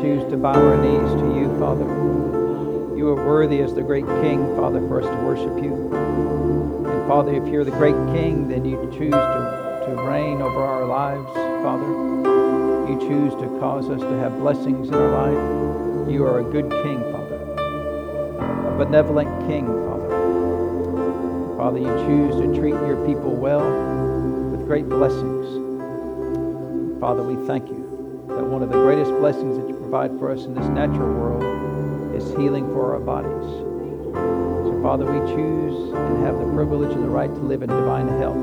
choose to bow our knees to you, Father. You are worthy as the great King, Father, for us to worship you. And Father, if you're the great King, then you choose to, to reign over our lives, Father. You choose to cause us to have blessings in our life. You are a good King, Father, a benevolent King, Father. Father, you choose to treat your people well with great blessings. Father, we thank you that one of the greatest blessings that you provide for us in this natural world is healing for our bodies. So, Father, we choose and have the privilege and the right to live in divine health.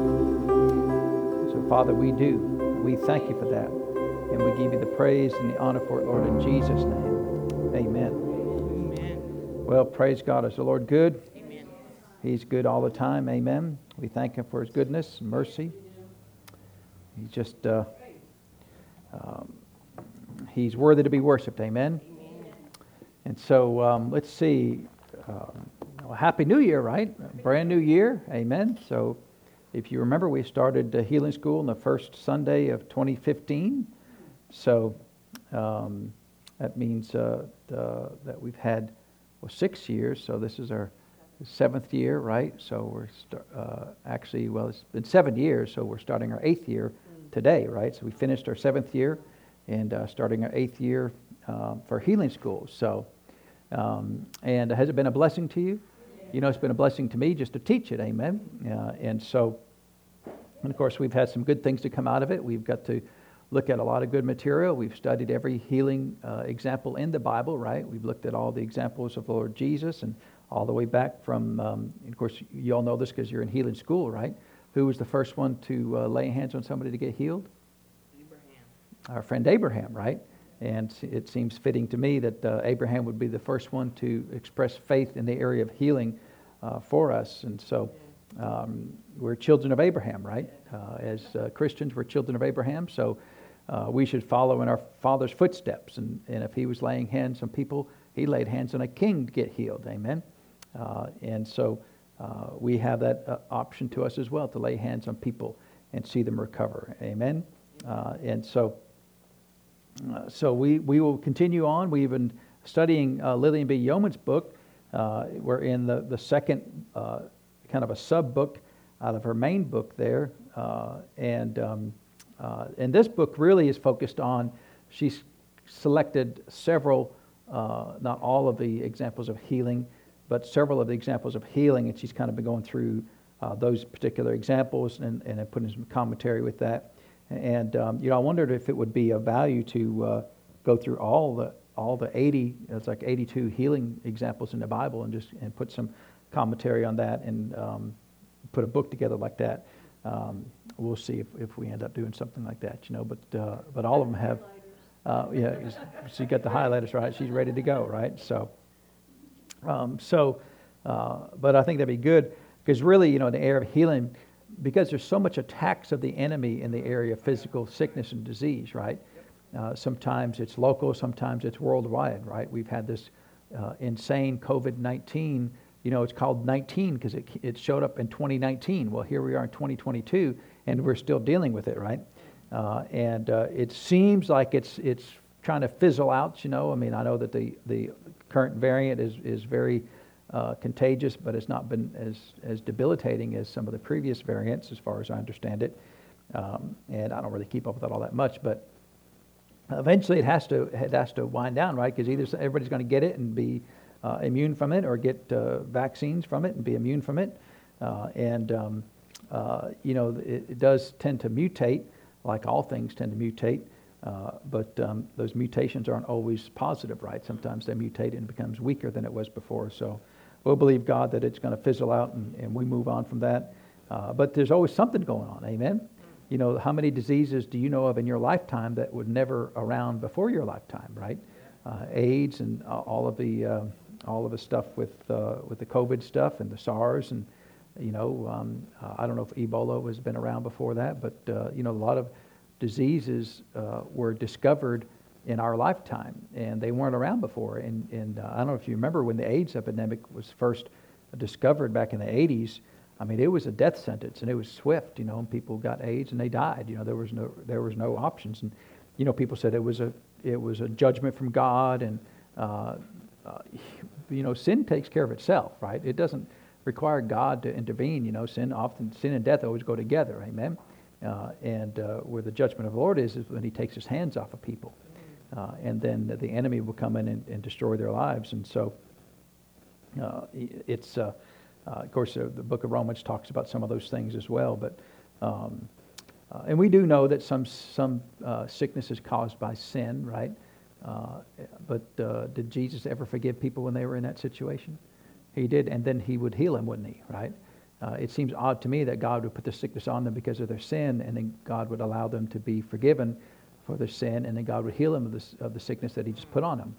So, Father, we do. We thank you for that. And we give you the praise and the honor for it, Lord, in Jesus' name. Amen. Amen. Well, praise God. Is the Lord good? Amen. He's good all the time. Amen. We thank him for his goodness and mercy. He's just, uh, um, he's worthy to be worshiped. Amen. And so um, let's see. Um, well, Happy New Year, right? Brand new year. Amen. So if you remember, we started uh, healing school on the first Sunday of 2015. So um, that means uh, that we've had well, six years. So this is our seventh year, right? So we're st- uh, actually, well, it's been seven years, so we're starting our eighth year today, right? So we finished our seventh year and uh, starting our eighth year um, for healing school. So, um, and has it been a blessing to you? You know, it's been a blessing to me just to teach it, amen. Uh, and so, and of course, we've had some good things to come out of it. We've got to look at a lot of good material. We've studied every healing uh, example in the Bible, right? We've looked at all the examples of Lord Jesus and all the way back from, um, of course, you all know this because you're in healing school, right? Who was the first one to uh, lay hands on somebody to get healed? Our friend Abraham, right? And it seems fitting to me that uh, Abraham would be the first one to express faith in the area of healing uh, for us. And so um, we're children of Abraham, right? Uh, as uh, Christians, we're children of Abraham. So uh, we should follow in our father's footsteps. And, and if he was laying hands on people, he laid hands on a king to get healed. Amen. Uh, and so we have that option to us as well to lay hands on people and see them recover. Amen. And so, uh, so we, we will continue on. We've been studying uh, Lillian B. Yeomans' book. we're in the, the second kind of a sub book out of her main book there. and, um, and this book really is focused on, she's selected several, not all of the examples of healing but several of the examples of healing, and she's kind of been going through uh, those particular examples and, and putting some commentary with that. And um, you know, I wondered if it would be of value to uh, go through all the all the 80, it's like 82 healing examples in the Bible, and just and put some commentary on that, and um, put a book together like that. Um, we'll see if, if we end up doing something like that, you know. But uh, but all of them have, uh, yeah. She got the highlighters right. She's ready to go, right? So. Um, so, uh, but I think that'd be good because really, you know, in the area of healing, because there's so much attacks of the enemy in the area of physical sickness and disease, right? Uh, sometimes it's local, sometimes it's worldwide, right? We've had this uh, insane COVID 19. You know, it's called 19 because it, it showed up in 2019. Well, here we are in 2022, and we're still dealing with it, right? Uh, and uh, it seems like it's, it's trying to fizzle out, you know. I mean, I know that the, the current variant is, is very uh, contagious, but it's not been as, as debilitating as some of the previous variants, as far as I understand it. Um, and I don't really keep up with that all that much, but eventually it has to, it has to wind down, right? Because either everybody's going to get it and be uh, immune from it, or get uh, vaccines from it and be immune from it. Uh, and, um, uh, you know, it, it does tend to mutate, like all things tend to mutate. Uh, but um, those mutations aren't always positive, right? Sometimes they mutate and becomes weaker than it was before. So we'll believe God that it's going to fizzle out and, and we move on from that. Uh, but there's always something going on. Amen. You know, how many diseases do you know of in your lifetime that were never around before your lifetime, right? Uh, AIDS and all of the uh, all of the stuff with uh, with the COVID stuff and the SARS and you know um, I don't know if Ebola has been around before that, but you know a lot of diseases uh, were discovered in our lifetime, and they weren't around before. And, and uh, I don't know if you remember when the AIDS epidemic was first discovered back in the 80s. I mean, it was a death sentence, and it was swift. You know, and people got AIDS and they died. You know, there was no there was no options, and you know, people said it was a it was a judgment from God, and uh, uh, you know, sin takes care of itself, right? It doesn't require God to intervene. You know, sin often sin and death always go together. Amen. Uh, and uh, where the judgment of the Lord is, is when He takes His hands off of people, uh, and then the enemy will come in and, and destroy their lives. And so, uh, it's uh, uh, of course the Book of Romans talks about some of those things as well. But um, and we do know that some some sickness is caused by sin, right? but did Jesus ever forgive people when they were in that situation? He did, and then he would heal them, wouldn't he? Right? Uh, it seems odd to me that God would put the sickness on them because of their sin, and then God would allow them to be forgiven for their sin, and then God would heal them of the, of the sickness that He just put on them.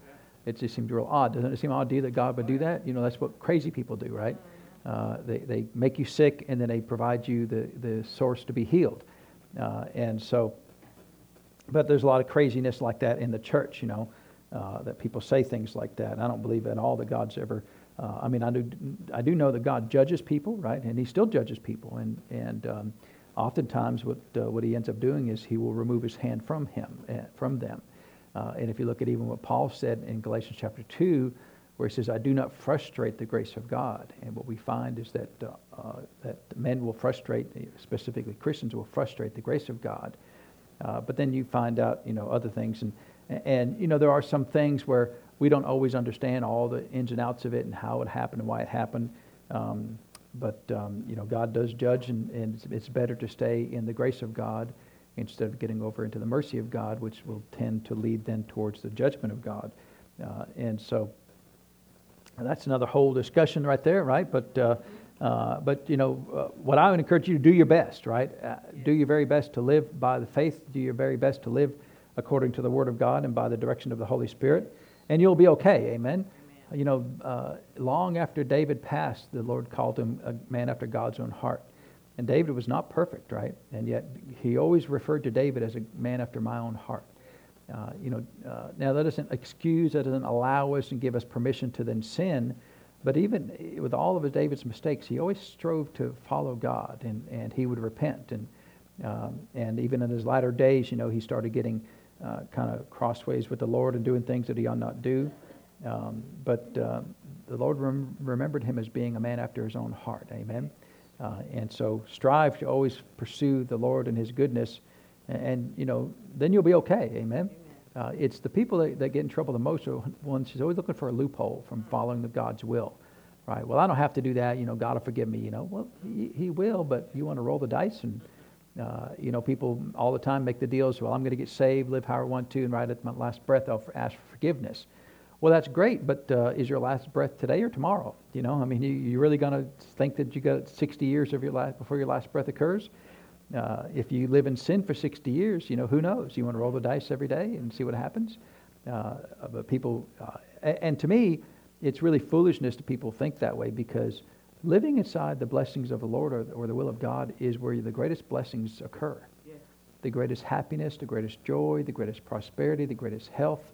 It just seemed real odd. Doesn't it seem odd to you that God would do that? You know, that's what crazy people do, right? Uh, they, they make you sick, and then they provide you the, the source to be healed. Uh, and so, but there's a lot of craziness like that in the church, you know, uh, that people say things like that. And I don't believe at all that God's ever uh, I mean, I do, I do know that God judges people, right? And He still judges people. And, and um, oftentimes, what, uh, what He ends up doing is He will remove His hand from, him, uh, from them. Uh, and if you look at even what Paul said in Galatians chapter 2, where he says, I do not frustrate the grace of God. And what we find is that, uh, uh, that men will frustrate, specifically Christians will frustrate the grace of God. but then you find out, you know, other things. And, and, you know, there are some things where we don't always understand all the ins and outs of it and how it happened and why it happened. Um, but um, you know, God does judge, and, and it's, it's, better to stay in the grace of God instead of getting over into the mercy of God, which will tend to lead then towards the judgment of God. Uh, and so that's another whole discussion right there, right? But uh, uh, but you know, uh, what I would encourage you to do your best, right? Uh, do your very best to live by the faith. Do your very best to live according to the Word of God and by the direction of the Holy Spirit and you'll be okay. Amen. You know, uh, long after David passed, the Lord called him a man after God's own heart. And David was not perfect, right? And yet he always referred to David as a man after my own heart. Uh, you know, uh, now that doesn't excuse, that doesn't allow us and give us permission to then sin. But even with all of David's mistakes, he always strove to follow God, and, and he would repent. And um, and even in his latter days, you know, he started getting uh, kind of crossways with the Lord and doing things that he ought not do. Um, but uh, the Lord rem- remembered him as being a man after his own heart. Amen. Uh, and so strive to always pursue the Lord and his goodness, and, and you know, then you'll be okay. Amen. Uh, it's the people that, that, get in trouble the most are ones who's always looking for a loophole from following the God's will. Right. Well, I don't have to do that. You know, God will forgive me. You know, well, he, he will, but you want to roll the dice and uh, you know, people all the time make the deals, well, I'm going to get saved, live how I want to, and right at my last breath, I'll ask for forgiveness. Well, that's great, but uh, is your last breath today or tomorrow? You know, I mean, you, you really going to think that you got 60 years of your life before your last breath occurs? Uh, if you live in sin for 60 years, you know, who knows? You want to roll the dice every day and see what happens? Uh, but people, uh, and to me, it's really foolishness to people think that way because living inside the blessings of the Lord or, or the will of God is where the greatest blessings occur. Yes. The greatest happiness, the greatest joy, the greatest prosperity, the greatest health.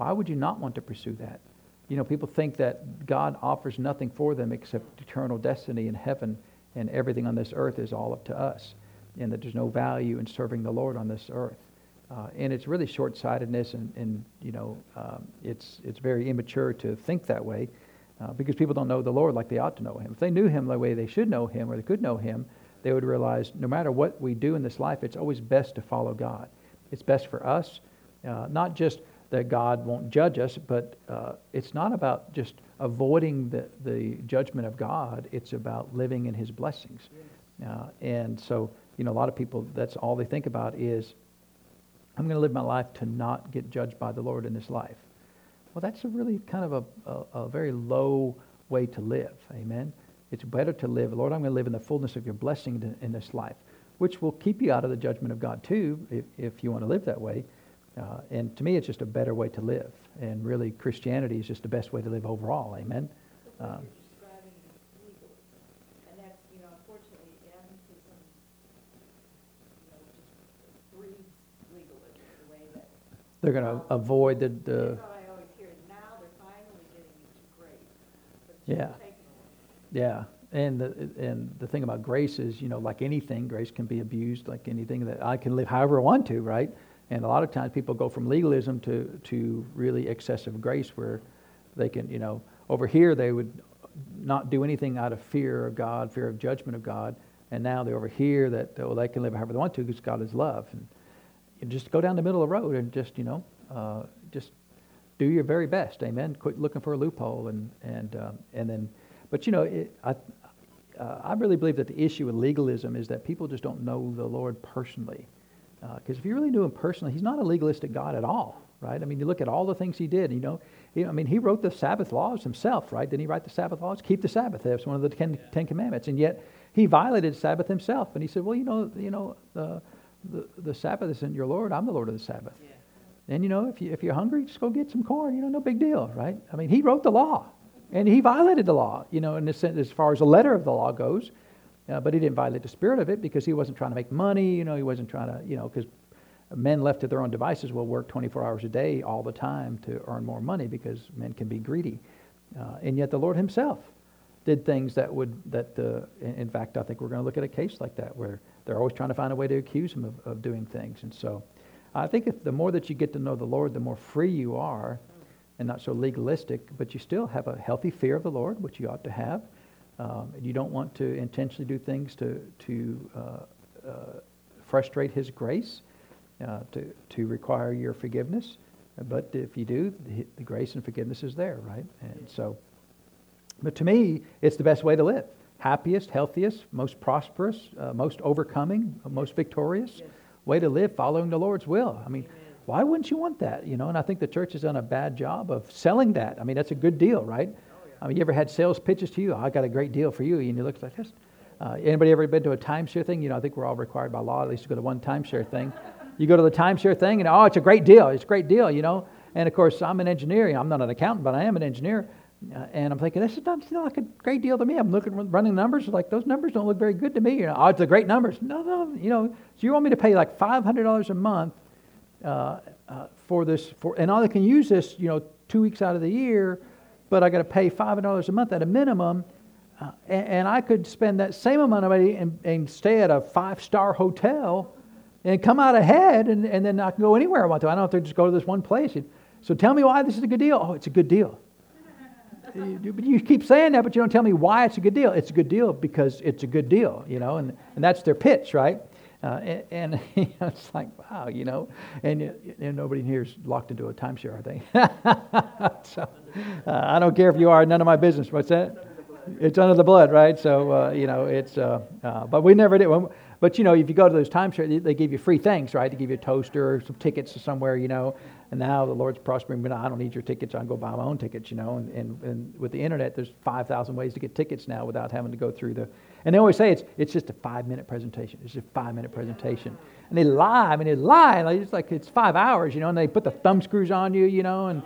Why would you not want to pursue that? You know, people think that God offers nothing for them except eternal destiny in heaven, and everything on this earth is all up to us, and that there's no value in serving the Lord on this earth. Uh, and it's really short-sightedness, and, and you know, um, it's it's very immature to think that way uh, because people don't know the Lord like they ought to know Him. If they knew Him the way they should know Him or they could know Him, they would realize no matter what we do in this life, it's always best to follow God. It's best for us, uh, not just that God won't judge us, but uh, it's not about just avoiding the, the judgment of God. It's about living in His blessings. Uh, and so, you know, a lot of people, that's all they think about is, I'm going to live my life to not get judged by the Lord in this life. Well, that's a really kind of a, a, a very low way to live. Amen. It's better to live, Lord, I'm going to live in the fullness of your blessing in this life, which will keep you out of the judgment of God too, if, if you want to live that way. Uh, and to me, it's just a better way to live. And really, Christianity is just the best way to live overall. Amen. Um, they're going to avoid the, the Yeah. Yeah. And the, and the thing about grace is, you know, like anything, grace can be abused like anything that I can live however I want to, right? And a lot of times people go from legalism to, to really excessive grace where they can, you know, over here they would not do anything out of fear of God, fear of judgment of God. And now they're over here that, well, they can live however they want to because God is love. And you just go down the middle of the road and just, you know, uh, just do your very best. Amen. Quit looking for a loophole. And, and, um, and then, but, you know, it, I, uh, I really believe that the issue with legalism is that people just don't know the Lord personally. Because uh, if you really knew him personally, he's not a legalistic God at all, right? I mean, you look at all the things he did. You know, he, I mean, he wrote the Sabbath laws himself, right? Didn't he write the Sabbath laws? Keep the Sabbath. That's one of the ten Commandments. And yet, he violated Sabbath himself. And he said, "Well, you know, you know, the the, the Sabbath isn't your Lord. I'm the Lord of the Sabbath." Yeah. And you know, if you if you're hungry, just go get some corn. You know, no big deal, right? I mean, he wrote the law, and he violated the law. You know, in the sense as far as the letter of the law goes. Uh, but he didn't violate the spirit of it because he wasn't trying to make money. You know, he wasn't trying to, you know, because men left to their own devices will work 24 hours a day all the time to earn more money because men can be greedy. Uh, and yet the Lord himself did things that would, that, uh, in, fact, I think we're going to look at a case like that where they're always trying to find a way to accuse him of, of doing things. And so I think if the more that you get to know the Lord, the more free you are and not so legalistic, but you still have a healthy fear of the Lord, which you ought to have. Um, you don't want to intentionally do things to, to uh, uh frustrate his grace uh, to, to require your forgiveness. But if you do, the, the, grace and forgiveness is there, right? And so, but to me, it's the best way to live. Happiest, healthiest, most prosperous, uh, most overcoming, most victorious yes. way to live, following the Lord's will. I mean, Amen. why wouldn't you want that? You know, and I think the church has done a bad job of selling that. I mean, that's a good deal, right? I mean, you ever had sales pitches to you? Oh, I got a great deal for you, and you look like this. Uh, anybody ever been to a timeshare thing? You know, I think we're all required by law at least to go to one timeshare thing. You go to the timeshare thing, and oh, it's a great deal. It's a great deal, you know. And of course, I'm an engineer. I'm not an accountant, but I am an engineer. Uh, and I'm thinking, this is not, like a great deal to me. I'm looking, running numbers, like those numbers don't look very good to me. You know, oh, it's a great numbers. No, no, you know, so you want me to pay like $500 a month uh, uh, for this, for, and I can use this, you know, two weeks out of the year, but I got to pay $500 a month at a minimum. Uh, and, and, I could spend that same amount of money and, and stay at a five star hotel and come out ahead, and, and then I can go anywhere I want to. I don't have to just go to this one place. So tell me why this is a good deal. Oh, it's a good deal. you keep saying that, but you don't tell me why it's a good deal. It's a good deal because it's a good deal, you know, and, and that's their pitch, right? Uh, and, and it's like, wow, you know, and, and nobody here is locked into a timeshare, are they? so uh, I don't care if you are, none of my business. What's that? It's under the blood, right? So, uh, you know, it's, uh, uh, but we never did. But you know, if you go to those timeshare, they give you free things, right? They give you a toaster or some tickets to somewhere, you know. And now the Lord's prospering, but I don't need your tickets. I can go buy my own tickets, you know. And, and, and with the internet, there's 5,000 ways to get tickets now without having to go through the. And they always say it's, it's just a five minute presentation. It's just a five minute presentation. And they lie. I mean, they lie. It's like it's five hours, you know, and they put the thumb screws on you, you know. And,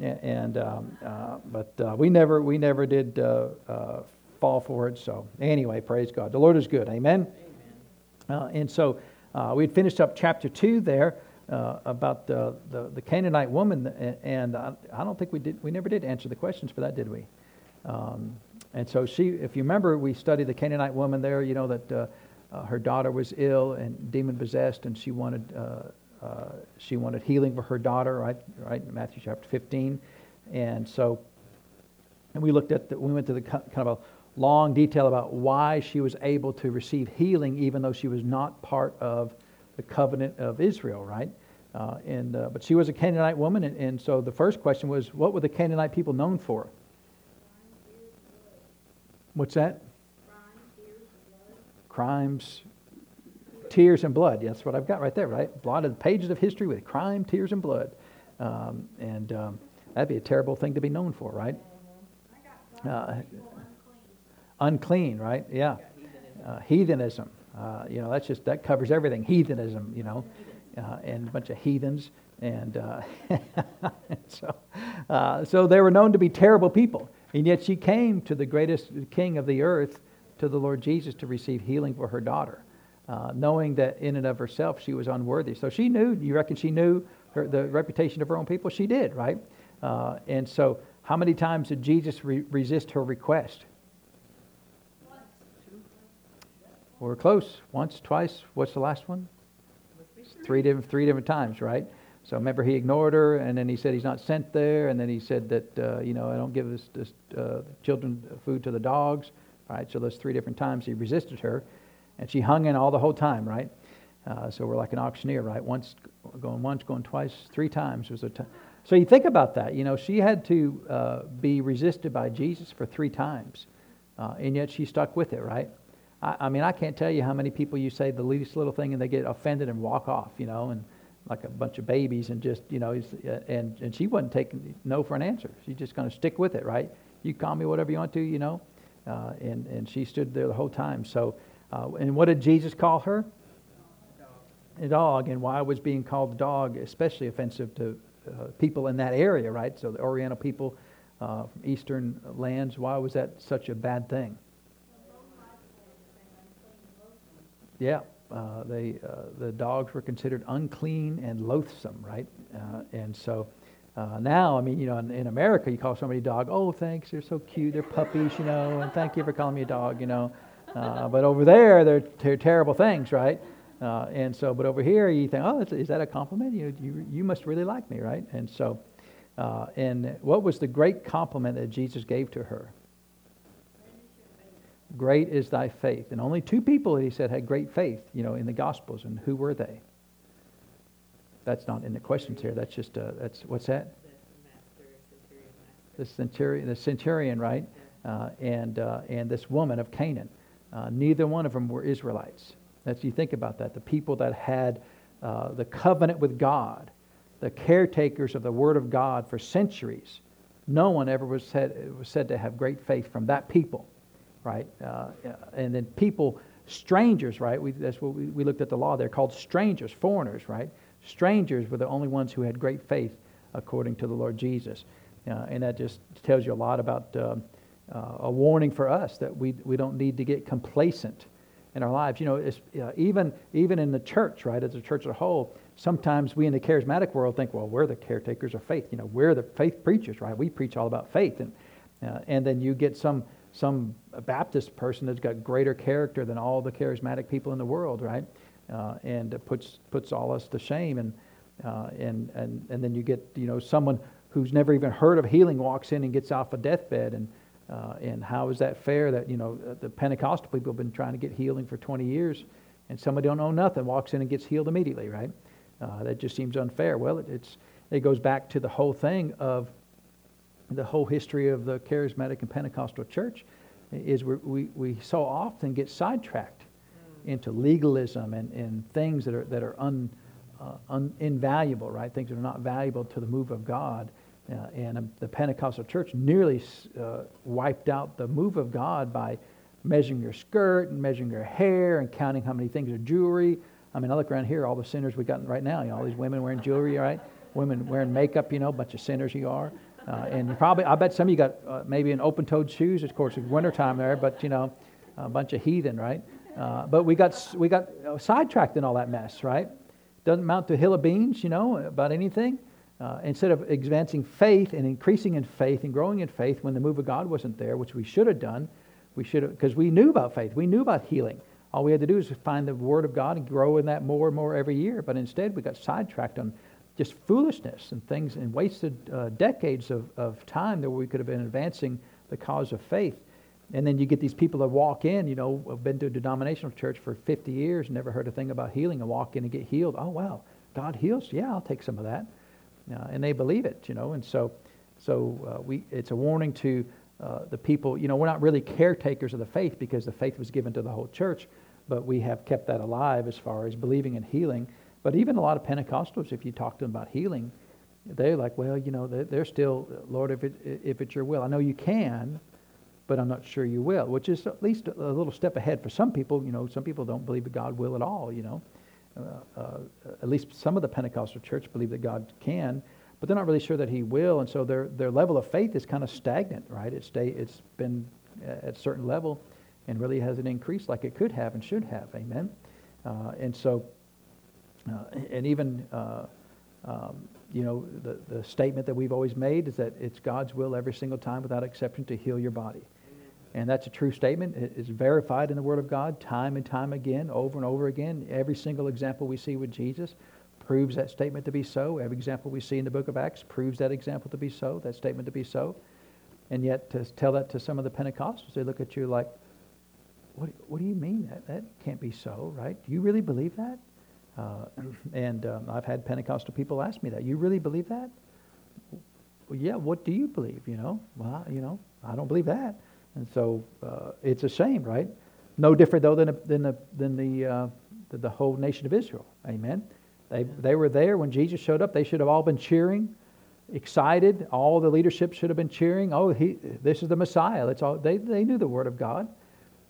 and um, uh, but uh, we never we never did uh, uh fall for it. So anyway, praise God. The Lord is good. Amen. Uh, and so uh, we had finished up chapter 2 there uh, about the, the, the, Canaanite woman, and I, I, don't think we did, we never did answer the questions for that, did we? Um, and so she, if you remember, we studied the Canaanite woman there, you know, that uh, uh, her daughter was ill and demon possessed, and she wanted, uh, she wanted healing for her daughter, right? Right, in Matthew chapter 15. And so, and we looked at, the, we went to the kind of a long detail about why she was able to receive healing even though she was not part of the covenant of Israel, right? Uh, and, uh, but she was a Canaanite woman, and, and, so the first question was, what were the Canaanite people known for? What's that? Crimes, tears, and blood. That's what I've got right there, right? Of pages of history with crime, tears, and blood. Um, and um, that'd be a terrible thing to be known for, right? Uh, unclean, right? Yeah. Uh, heathenism. Uh, you know, that's just, that covers everything. Heathenism, you know, uh, and a bunch of heathens. And uh, so, uh, so they were known to be terrible people. And yet she came to the greatest king of the earth, to the Lord Jesus, to receive healing for her daughter, uh, knowing that in and of herself she was unworthy. So she knew, you reckon she knew her, the reputation of her own people? She did, right? and so, how many times did Jesus re- resist her request? We're close. Once, twice. What's the last one? three different, three different times, right? So remember, he ignored her, and then he said he's not sent there, and then he said that, uh, you know, I don't give this, this uh, children food to the dogs, right? So those three different times he resisted her, and she hung in all the whole time, right? Uh, so we're like an auctioneer, right? Once going once, going twice, three times was a time. So you think about that. You know, she had to uh, be resisted by Jesus for three times, uh, and yet she stuck with it, right? I, I mean, I can't tell you how many people you say the least little thing and they get offended and walk off, you know, and like a bunch of babies and just, you know, and, and she wasn't taking no for an answer. She's just going to stick with it, right? You call me whatever you want to, you know. Uh, and, and she stood there the whole time. So, uh, and what did Jesus call her? A dog. And why was being called a dog especially offensive to uh, people in that area, right? So the Oriental people uh, from eastern lands, why was that such a bad thing? Yeah, uh, they, uh, the dogs were considered unclean and loathsome, right? Uh, and so uh, now, I mean, you know, in, in, America, you call somebody a dog, oh, thanks, they're so cute, they're puppies, you know, and thank you for calling me a dog, you know. Uh, but over there, they're, they're terrible things, right? Uh, and so, but over here, you think, oh, is that a compliment? You, you, you must really like me, right? And so, and what was the great compliment that Jesus gave to her? Great is thy faith. And only two people, he said, had great faith, you know, in the Gospels. And who were they? That's not in the questions here. That's just, uh, that's, what's that? The centurion, the centurion, right? Uh, and, uh, and this woman of Canaan. Uh, neither one of them were Israelites. That's, you think about that. The people that had uh, the covenant with God, the caretakers of the Word of God for centuries, no one ever was said, was said to have great faith from that people right? Uh, and then people, strangers, right? We, that's what we, we looked at the law. They're called strangers, foreigners, right? Strangers were the only ones who had great faith according to the Lord Jesus. Uh, and that just tells you a lot about uh, uh, a warning for us that we, we don't need to get complacent in our lives. You know, uh, even, even in the church, right, as a church as a whole, sometimes we in the charismatic world think, well, we're the caretakers of faith. You know, we're the faith preachers, right? We preach all about faith. And, uh, and then you get some some Baptist person that's got greater character than all the charismatic people in the world, right? Uh, and puts puts all us to shame, and uh, and and and then you get you know someone who's never even heard of healing walks in and gets off a deathbed, and uh, and how is that fair? That you know the Pentecostal people have been trying to get healing for 20 years, and somebody don't know nothing walks in and gets healed immediately, right? Uh, that just seems unfair. Well, it, it's it goes back to the whole thing of the whole history of the charismatic and Pentecostal church is we, we so often get sidetracked mm. into legalism and, and things that are, that are un, uh, un, invaluable, right? Things that are not valuable to the move of God. Uh, and um, the Pentecostal church nearly uh, wiped out the move of God by measuring your skirt and measuring your hair and counting how many things are jewelry. I mean, I look around here, all the sinners we got right now, you know, all these women wearing jewelry, right? Women wearing makeup, you know, bunch of sinners you are. Uh, and probably, I bet some of you got uh, maybe an open-toed shoes. Of course, it's wintertime there, but you know, a bunch of heathen, right? Uh, but we got we got uh, sidetracked in all that mess, right? Doesn't amount to a hill of beans, you know, about anything. Uh, instead of advancing faith and increasing in faith and growing in faith when the move of God wasn't there, which we should have done, we should have because we knew about faith, we knew about healing. All we had to do is find the Word of God and grow in that more and more every year. But instead, we got sidetracked on just foolishness and things and wasted uh, decades of, of time that we could have been advancing the cause of faith. And then you get these people that walk in, you know, have been to a denominational church for 50 years, never heard a thing about healing, and walk in and get healed. Oh, wow, God heals? Yeah, I'll take some of that. Uh, and they believe it, you know. And so, so uh, we, it's a warning to uh, the people, you know, we're not really caretakers of the faith because the faith was given to the whole church, but we have kept that alive as far as believing in healing but even a lot of Pentecostals, if you talk to them about healing, they're like, well, you know, they're still, Lord, if, it, if it's your will. I know you can, but I'm not sure you will, which is at least a little step ahead for some people. You know, some people don't believe that God will at all, you know. Uh, uh, at least some of the Pentecostal church believe that God can, but they're not really sure that He will, and so their, their level of faith is kind of stagnant, right? It's, stay, it's been at a certain level and really hasn't increased like it could have and should have, amen? Uh, and so uh, and even, uh, um, you know, the, the statement that we've always made is that it's God's will every single time without exception to heal your body. And that's a true statement. It's verified in the Word of God time and time again, over and over again. Every single example we see with Jesus proves that statement to be so. Every example we see in the book of Acts proves that example to be so, that statement to be so. And yet, to tell that to some of the Pentecostals, they look at you like, what, what do you mean? That, that can't be so, right? Do you really believe that? Uh, and um, I've had Pentecostal people ask me that. You really believe that? Well, yeah, what do you believe? You know, well, you know, I don't believe that. And so uh, it's a shame, right? No different, though, than, than, the, than the, uh, the, the whole nation of Israel. Amen. They, they were there when Jesus showed up. They should have all been cheering, excited. All the leadership should have been cheering. Oh, he, this is the Messiah. That's all. They, they knew the word of God.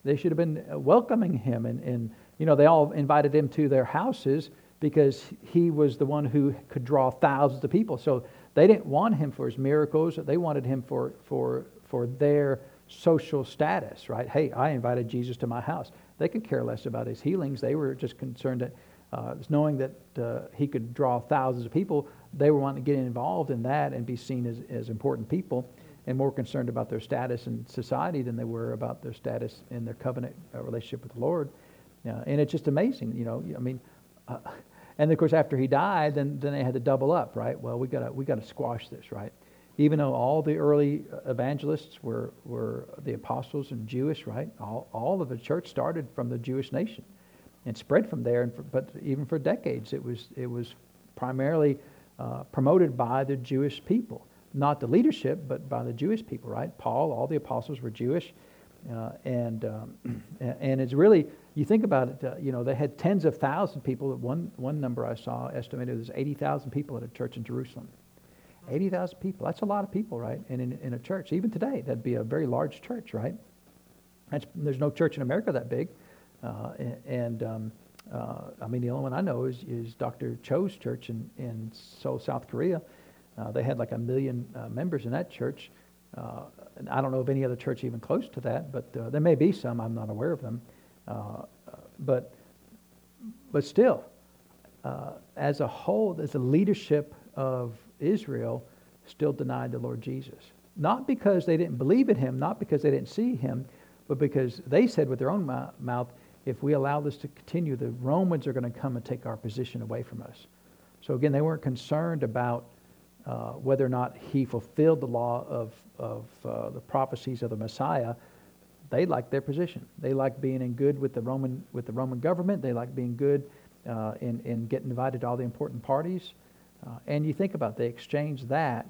They should have been welcoming him. And, and, you know, they all invited him to their houses because he was the one who could draw thousands of people. So they didn't want him for his miracles. They wanted him for, for, for their social status, right? Hey, I invited Jesus to my house. They could care less about his healings. They were just concerned that, uh, knowing that uh, he could draw thousands of people, they were wanting to get involved in that and be seen as, as important people and more concerned about their status in society than they were about their status in their covenant uh, relationship with the Lord. Uh, and it's just amazing, you know. I mean, uh, and of course, after he died, then, then they had to double up, right? Well, we got we got to squash this, right? Even though all the early evangelists were, were the apostles and Jewish, right? All, all of the church started from the Jewish nation and spread from there. And for, but even for decades, it was, it was primarily uh, promoted by the Jewish people not the leadership, but by the Jewish people, right? Paul, all the apostles were Jewish. Uh, and, um, and it's really, you think about it, uh, you know, they had tens of thousands of people. One, one number I saw estimated was 80,000 people at a church in Jerusalem. 80,000 people. That's a lot of people, right? And in, in a church, even today, that'd be a very large church, right? That's, there's no church in America that big. Uh, and, um, uh, I mean, the only one I know is, is Dr. Cho's church in, in Seoul, South Korea. Uh, they had like a million uh, members in that church. Uh, and I don't know of any other church even close to that, but uh, there may be some. I'm not aware of them. But, but still, as a whole, as a leadership of Israel, still denied the Lord Jesus. Not because they didn't believe in him, not because they didn't see him, but because they said with their own mouth, if we allow this to continue, the Romans are going to come and take our position away from us. So again, they weren't concerned about uh, whether or not he fulfilled the law of, of uh, the prophecies of the Messiah, they liked their position. They liked being in good with the Roman, with the Roman government. They liked being good uh, in, in getting invited to all the important parties. Uh, and you think about it, they exchanged that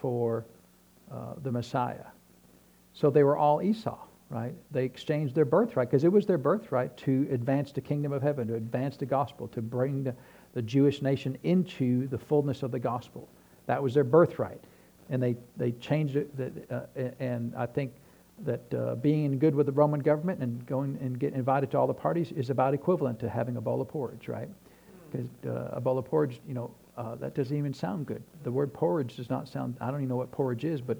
for uh, the Messiah. So they were all Esau, right? They exchanged their birthright because it was their birthright to advance the kingdom of heaven, to advance the gospel, to bring the, the Jewish nation into the fullness of the gospel. That was their birthright. And they, they changed it. Uh, and I think that uh, being good with the Roman government and going and getting invited to all the parties is about equivalent to having a bowl of porridge, right? Because uh, a bowl of porridge, you know, uh, that doesn't even sound good. The word porridge does not sound, I don't even know what porridge is, but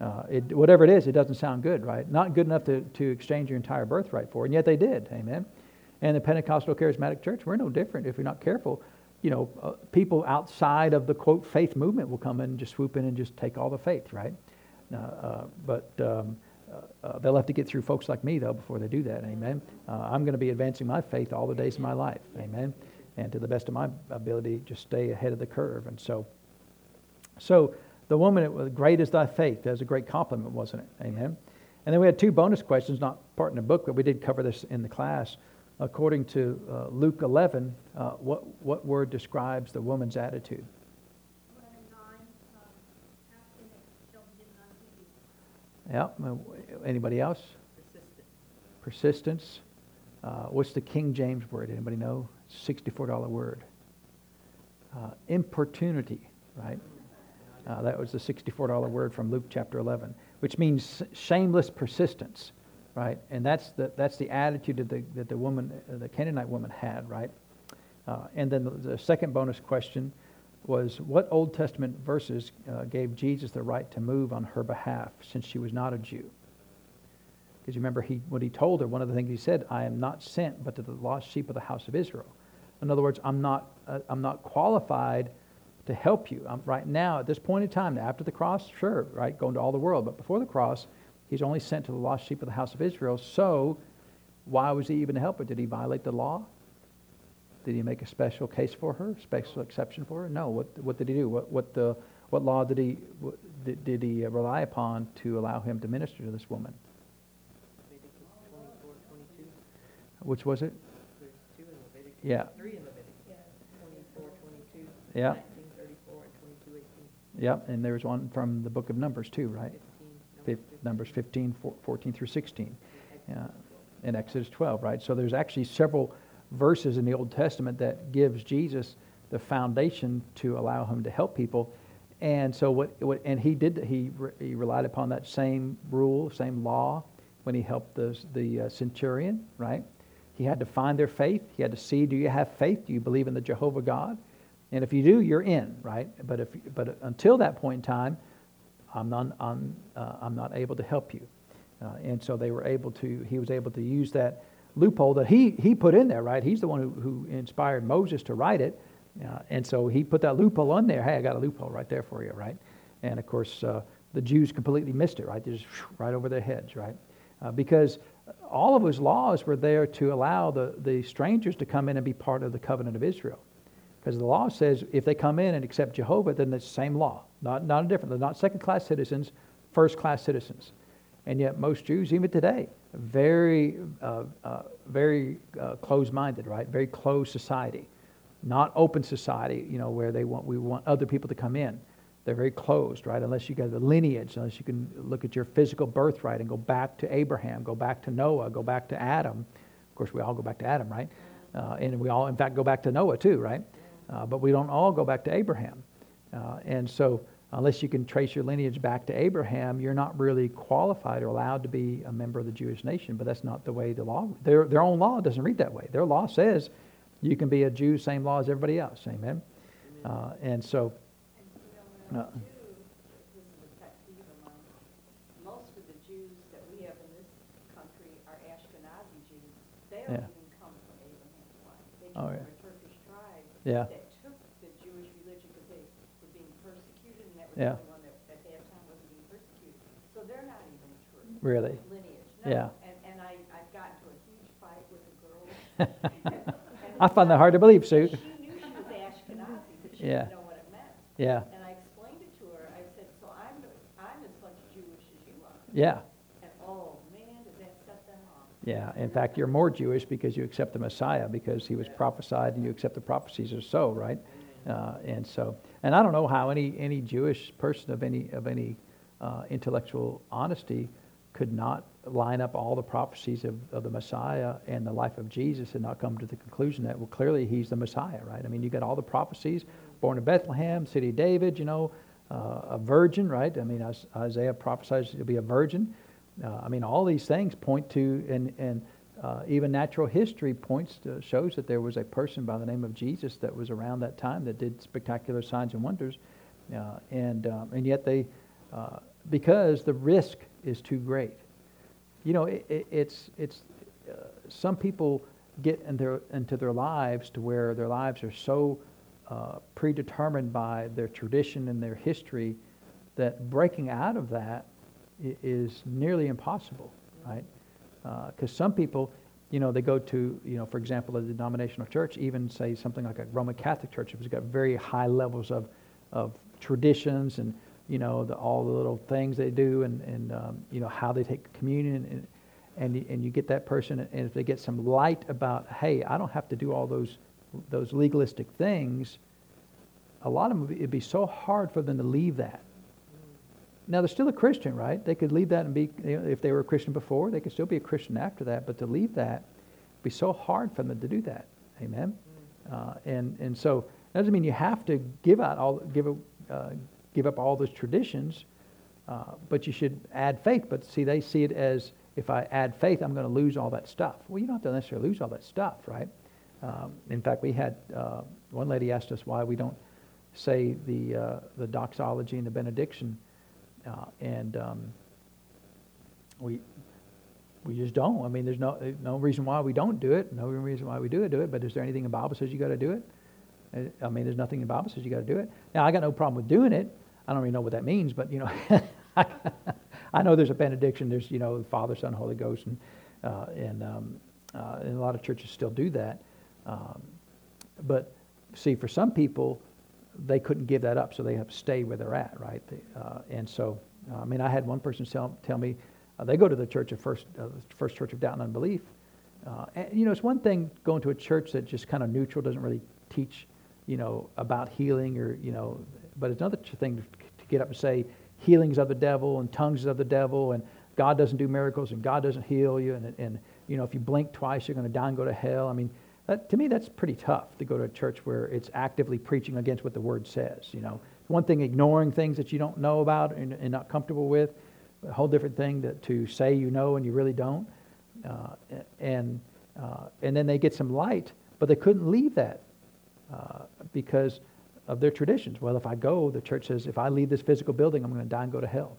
uh, it, whatever it is, it doesn't sound good, right? Not good enough to, to exchange your entire birthright for. And yet they did, amen? And the Pentecostal Charismatic Church, we're no different if you're not careful you know, uh, people outside of the quote faith movement will come in and just swoop in and just take all the faith, right? Uh, uh, but um, uh, they'll have to get through folks like me, though, before they do that. Amen. I'm going to be advancing my faith all the days of my life. Amen. And to the best of my ability, just stay ahead of the curve. And so, so the woman, it was great is thy faith. That was a great compliment, wasn't it? Amen. And then we had two bonus questions, not part in the book, but we did cover this in the class according to uh, Luke 11, uh, what, what word describes the woman's attitude? Yeah. Anybody else? Persistence. Persistence. Uh, what's the King James word? Anybody know? $64 word. Uh, importunity, right? Uh, that was the $64 word from Luke chapter 11, which means shameless persistence right? And that's the, that's the attitude that the, that the woman, the Canaanite woman had, right? Uh, and then the, the, second bonus question was what Old Testament verses uh, gave Jesus the right to move on her behalf since she was not a Jew? Because you remember he, what he told her, one of the things he said, I am not sent but to the lost sheep of the house of Israel. In other words, I'm not, uh, I'm not qualified to help you. I'm, right now, at this point in time, after the cross, sure, right, going to all the world. But before the cross, He's only sent to the lost sheep of the house of Israel. So, why was he even a helper? Did he violate the law? Did he make a special case for her, special exception for her? No. What, what did he do? What, what, the, what law did he, what, did, did he rely upon to allow him to minister to this woman? 24, 22. Which was it? There's two in Leviticus. Yeah. Three in Leviticus. 24, 22. Yeah. 19, 34, and 22, 18. Yep, and there's one from the book of Numbers too, right? 15. Fif- Numbers 15, four- 14 through 16. Exodus Yeah. 12. in Exodus 12, right? So there's actually several verses in the Old Testament that gives Jesus the foundation to allow him to help people. And so what, what and he did he re- he relied upon that same rule, same law when he helped the the uh, centurion, right? He had to find their faith. He had to see, do you have faith? Do you believe in the Jehovah God? And if you do, you're in, right? But if but until that point in time, I'm not I'm, uh, I'm not able to help you. Uh, and so they were able to, he was able to use that loophole that he, he put in there, right? He's the one who, who inspired Moses to write it. Uh, and so he put that loophole on there. Hey, I got a loophole right there for you, right? And of course, uh, the Jews completely missed it, right? They're just right over their heads, right? Uh, because all of his laws were there to allow the, the strangers to come in and be part of the covenant of Israel. Because the law says if they come in and accept Jehovah, then it's the same law. Not, not a different. They're not second class citizens, first class citizens. And yet, most Jews, even today, very, uh, uh, very uh, closed-minded, right? Very closed society, not open society. You know, where they want we want other people to come in. They're very closed, right? Unless you got the lineage, unless you can look at your physical birthright and go back to Abraham, go back to Noah, go back to Adam. Of course, we all go back to Adam, right? Uh, and we all, in fact, go back to Noah too, right? Uh, but we don't all go back to Abraham. Uh, and so, unless you can trace your lineage back to Abraham, you're not really qualified or allowed to be a member of the Jewish nation. But that's not the way the law, their, their own law doesn't read that way. Their law says you can be a Jew, same law as everybody else. Amen? Uh, and so, And, you know, when a Jew, this is a pet peeve of mine, most of the Jews that we have in this country are Ashkenazi Jews. They don't Yeah. even come from Abraham's line. They Oh, came yeah. from a Turkish tribe Yeah. that took the Jewish religion because they were being persecuted, and that was Yeah. the only one that at that time wasn't being persecuted. So they're not even true really, lineage. Yeah. And, and I, I've gotten into a huge fight with a girl. I find that hard to believe, Sue. She knew she was Ashkenazi, but she Yeah. didn't know what it meant. Yeah, And I explained it to her. I said, so I'm, I'm as much Jewish as you are. Yeah, And oh, man, did that set them off. yeah. In fact, you're more Jewish because you accept the Messiah because he was prophesied and you accept the prophecies are so, right? Uh, and so, and I don't know how any, any Jewish person of any, of any uh, intellectual honesty could not line up all the prophecies of, of the Messiah and the life of Jesus and not come to the conclusion that, well, clearly he's the Messiah, right? I mean, you got all the prophecies, born in Bethlehem, city of David, you know, a virgin, right? I mean, Isaiah prophesies to be a virgin. Uh, I mean, all these things point to, and, and uh, even natural history points to, shows that there was a person by the name of Jesus that was around that time that did spectacular signs and wonders. Uh, and, um, and yet they, uh, because the risk is too great. You know, it, it, it's, it's, uh, some people get in their, into their lives to where their lives are so uh, predetermined by their tradition and their history that breaking out of that is nearly impossible, right? Because some people, you know, they go to, you know, for example, a denominational church, even say something like a Roman Catholic church, has got very high levels of, of traditions and, you know, the, all the little things they do and, and um, you know, how they take communion. And, and, and you get that person, and if they get some light about, hey, I don't have to do all those, those legalistic things, a lot of them, it'd be so hard for them to leave that. Now they're still a Christian, right? They could leave that and be, you know, if they were a Christian before, they could still be a Christian after that. But to leave that, it'd be so hard for them to do that. Amen. Uh, and and so that doesn't mean you have to give out all give up, uh, give up all those traditions, uh, but you should add faith. But see, they see it as if I add faith, I'm going to lose all that stuff. Well, you don't have to necessarily lose all that stuff, right? Um, in fact, we had uh, one lady asked us why we don't say the uh, the doxology and the benediction, uh, and um, we we just don't. I mean, there's no no reason why we don't do it. No reason why we do it. Do it. But is there anything in the Bible says you got to do it? Uh, I mean, there's nothing in the Bible says you got to do it. Now, I got no problem with doing it. I don't really know what that means, but you know, I know there's a benediction. There's you know, Father, Son, Holy Ghost, and uh, and um, uh, and a lot of churches still do that. Um, but see, for some people, they couldn't give that up, so they have to stay where they're at, right? They, uh, and so, uh, I mean, I had one person tell, tell me uh, they go to the church of First, uh, First Church of Doubt and Unbelief. Uh, and, you know, it's one thing going to a church that just kind of neutral, doesn't really teach, you know, about healing or, you know, but it's another thing to, to get up and say healings of the devil and tongues of the devil and God doesn't do miracles and God doesn't heal you and, and you know, if you blink twice, you're going to die and go to hell. I mean, to me, that's pretty tough to go to a church where it's actively preaching against what the Word says. You know, one thing ignoring things that you don't know about and, and not comfortable with, a whole different thing to, to say you know and you really don't. Uh, and uh, and then they get some light, but they couldn't leave that uh, because of their traditions. Well, if I go, the church says, if I leave this physical building, I'm going to die and go to hell.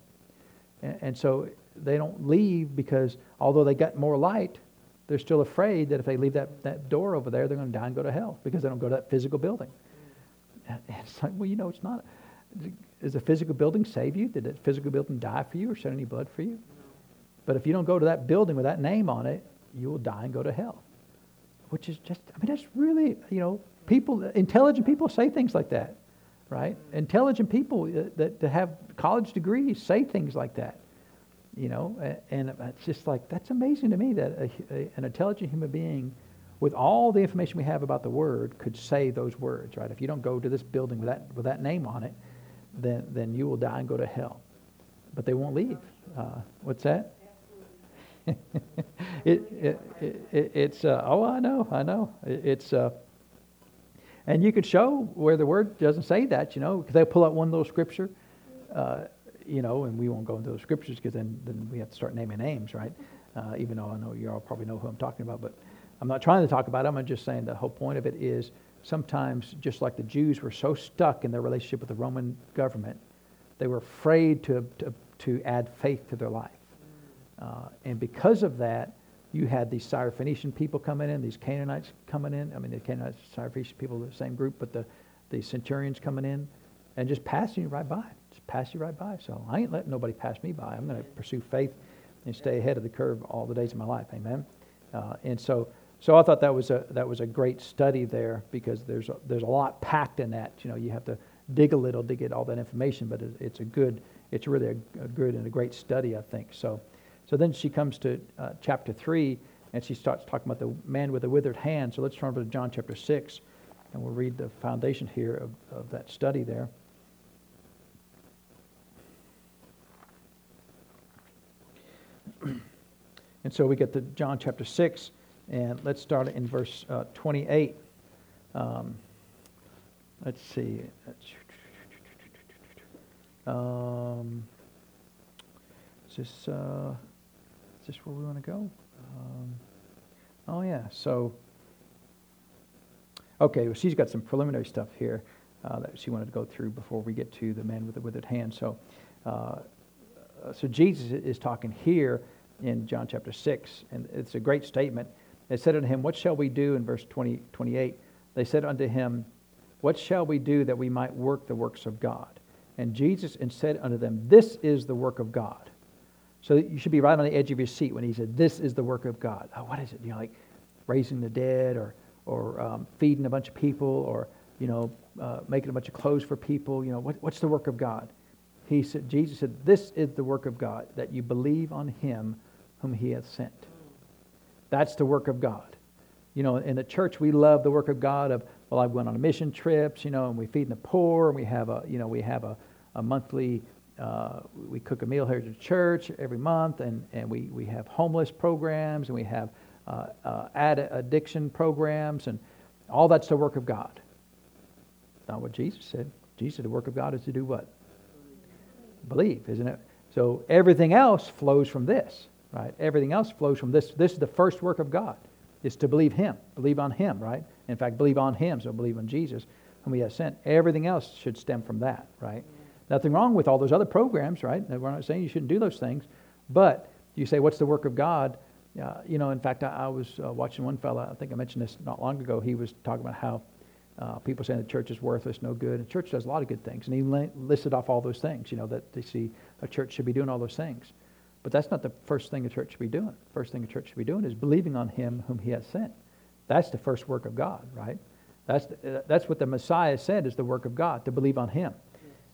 And, and so they don't leave because although they got more light, they're still afraid that if they leave that, that door over there, they're going to die and go to hell because they don't go to that physical building. And it's like, well, you know, it's not. Does a physical building save you? Did a physical building die for you or shed any blood for you? But if you don't go to that building with that name on it, you will die and go to hell. Which is just, I mean, that's really, you know, people, intelligent people say things like that, right? Intelligent people uh, that, that have college degrees say things like that you know and it's just like that's amazing to me that a, a, an intelligent human being with all the information we have about the word could say those words right? If you don't go to this building with that with that name on it then then you will die and go to hell. But they won't leave. Uh, what's that? It, it, it, it's uh, oh i know i know. It's uh, and you could show where the word doesn't say that you know because they'll pull out one little scripture uh, you know, and we won't go into the scriptures because then, then we have to start naming names, right? Uh, even though I know you all probably know who I'm talking about, but I'm not trying to talk about them. I'm just saying the whole point of it is sometimes, just like the Jews were so stuck in their relationship with the Roman government, they were afraid to, to, to add faith to their life. Uh, and because of that, you had these Syrophoenician people coming in, these Canaanites coming in. I mean, the Canaanites, Syrophoenician people, the same group, but the, the centurions coming in and just passing you right by pass you right by. So I ain't letting nobody pass me by. I'm going to pursue faith and stay ahead of the curve all the days of my life. Amen. Uh, and so, so I thought that was a that was a great study there because there's a, there's a lot packed in that. You know, you have to dig a little to get all that information, but it, it's a good it's really a, a, good and a great study, I think. So, so then she comes to uh, chapter three and she starts talking about the man with the withered hand. So let's turn over to John chapter six, and we'll read the foundation here of, of that study there. And so we get to John chapter 6, and let's start in verse uh, 28. Um, let's see. Um, is this, uh, is this where we want to go? Um, oh, yeah. So, okay, well, she's got some preliminary stuff here uh, that she wanted to go through before we get to the man with the withered hand. So, uh, so Jesus is talking here in John chapter 6, and it's a great statement. They said unto him, What shall we do? In verse 20, 28, they said unto him, What shall we do that we might work the works of God? And Jesus and said unto them, This is the work of God. So you should be right on the edge of your seat when he said, This is the work of God. Oh, what is it? You know, like raising the dead or, or um, feeding a bunch of people or, you know, uh, making a bunch of clothes for people. You know, what, what's the work of God? He said, Jesus said, This is the work of God, that you believe on him whom he hath sent. That's the work of God. You know, in the church, we love the work of God of, well, I've went on mission trips, you know, and we feed the poor, and we have a, you know, we have a, a monthly, uh, we cook a meal here at the church every month, and, and we, we have homeless programs, and we have uh, uh, addiction programs, and all that's the work of God. Not what Jesus said. Jesus said the work of God is to do what? Believe, isn't it? So everything else flows from this right? Everything else flows from this. This is the first work of God, is to believe Him, believe on Him, right? In fact, believe on Him, so believe on Jesus, whom He has sent. Everything else should stem from that, right? Nothing wrong with all those other programs, right? We're not saying you shouldn't do those things, but you say, what's the work of God? Uh, you know, in fact, I, I was uh, watching one fellow, I think I mentioned this not long ago. He was talking about how uh, people saying the church is worthless, no good. And church does a lot of good things. And he listed off all those things, you know, that they see a church should be doing all those things. But that's not the first thing a church should be doing. First thing a church should be doing is believing on him whom he has sent. That's the first work of God, right? That's, that's what the Messiah said is the work of God, to believe on him.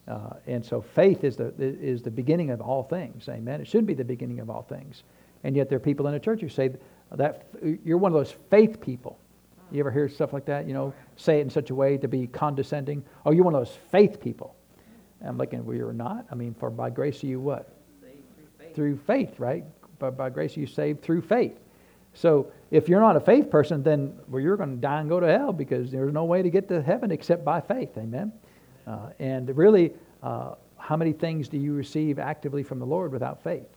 Uh, and so faith is the, is the beginning of all things. Amen. It should be the beginning of all things. And yet there are people in the church who say that you're one of those faith people. You ever hear stuff like that? You know, say it in such a way to be condescending. Oh, you're one of those faith people. I'm looking, well, you're not. I mean, for by grace are you what? Saved through faith. Through faith, right? By, by grace are you saved through faith. So if you're not a faith person, then well, you're going to die and go to hell because there's no way to get to heaven except by faith. Amen. Uh, and really, uh, how many things do you receive actively from the Lord without faith?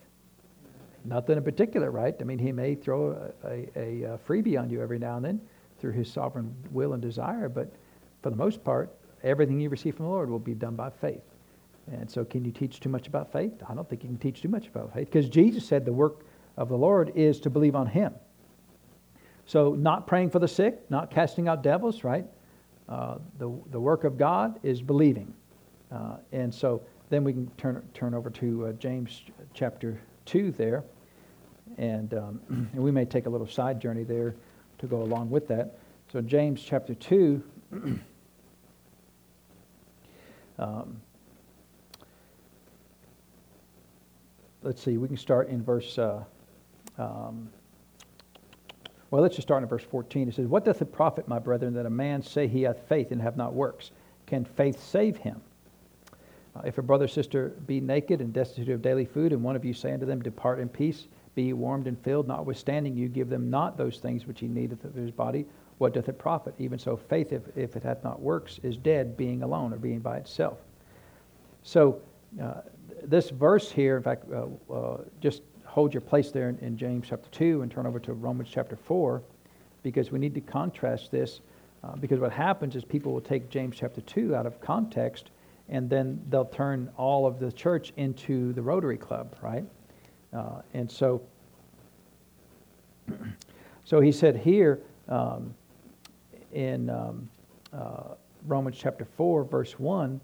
Nothing in particular, right? I mean, He may throw a, a, a freebie on you every now and then through His sovereign will and desire, but for the most part, everything you receive from the Lord will be done by faith. And so, can you teach too much about faith? I don't think you can teach too much about faith because Jesus said the work of the Lord is to believe on Him. So, not praying for the sick, not casting out devils, right? Uh, the, the work of God is believing. Uh, and so then we can turn, turn over to uh, James chapter 2 there. And, um, and we may take a little side journey there to go along with that. So, James chapter 2. um, let's see, we can start in verse. Uh, um, well, let's just start in verse 14. It says, What doth it profit, my brethren, that a man say he hath faith and have not works? Can faith save him? Uh, if a brother or sister be naked and destitute of daily food, and one of you say unto them, Depart in peace, be warmed and filled, notwithstanding you give them not those things which he needeth of his body, what doth it profit? Even so, faith, if, if it hath not works, is dead, being alone or being by itself. So, uh, this verse here, in fact, uh, uh just hold your place there in, in, James chapter 2 and turn over to Romans chapter 4 because we need to contrast this. Uh, because what happens is people will take James chapter 2 out of context and then they'll turn all of the church into the Rotary Club, right? Uh, and so, so he said here um, in um, uh, Romans chapter 4, verse 1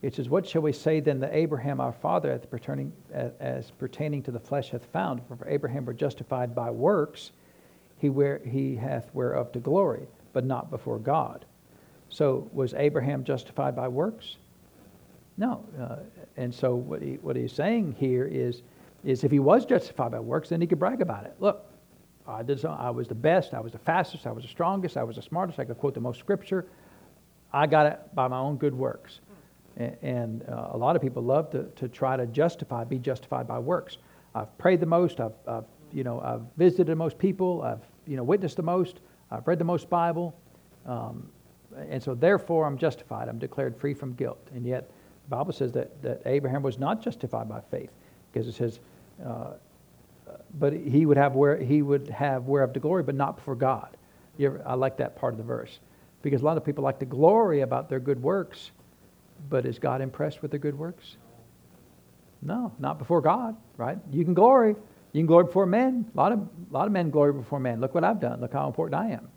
it says, What shall we say then that Abraham our father, as pertaining, as pertaining to the flesh, hath found? For Abraham were justified by works, he, where, he hath whereof to glory, but not before God. So was Abraham justified by works? No. Uh, and so what, he, what he's saying here is, is if he was justified by works, then he could brag about it. Look, I, did so, I was the best, I was the fastest, I was the strongest, I was the smartest, I could quote the most scripture. I got it by my own good works. And uh, a lot of people love to, to try to justify, be justified by works. I've prayed the most. I've, I've, you know, I've visited the most people. I've you know, witnessed the most. I've read the most Bible. Um, and so therefore I'm justified. I'm declared free from guilt. And yet the Bible says that, that Abraham was not justified by faith because it says, uh, but he would have where he would have whereof to glory, but not before God. Ever, I like that part of the verse because a lot of people like to glory about their good works but is God impressed with their good works? No, not before God, right? You can glory. You can glory before men. A lot of, a lot of men glory before men. Look what I've done. Look how important I am.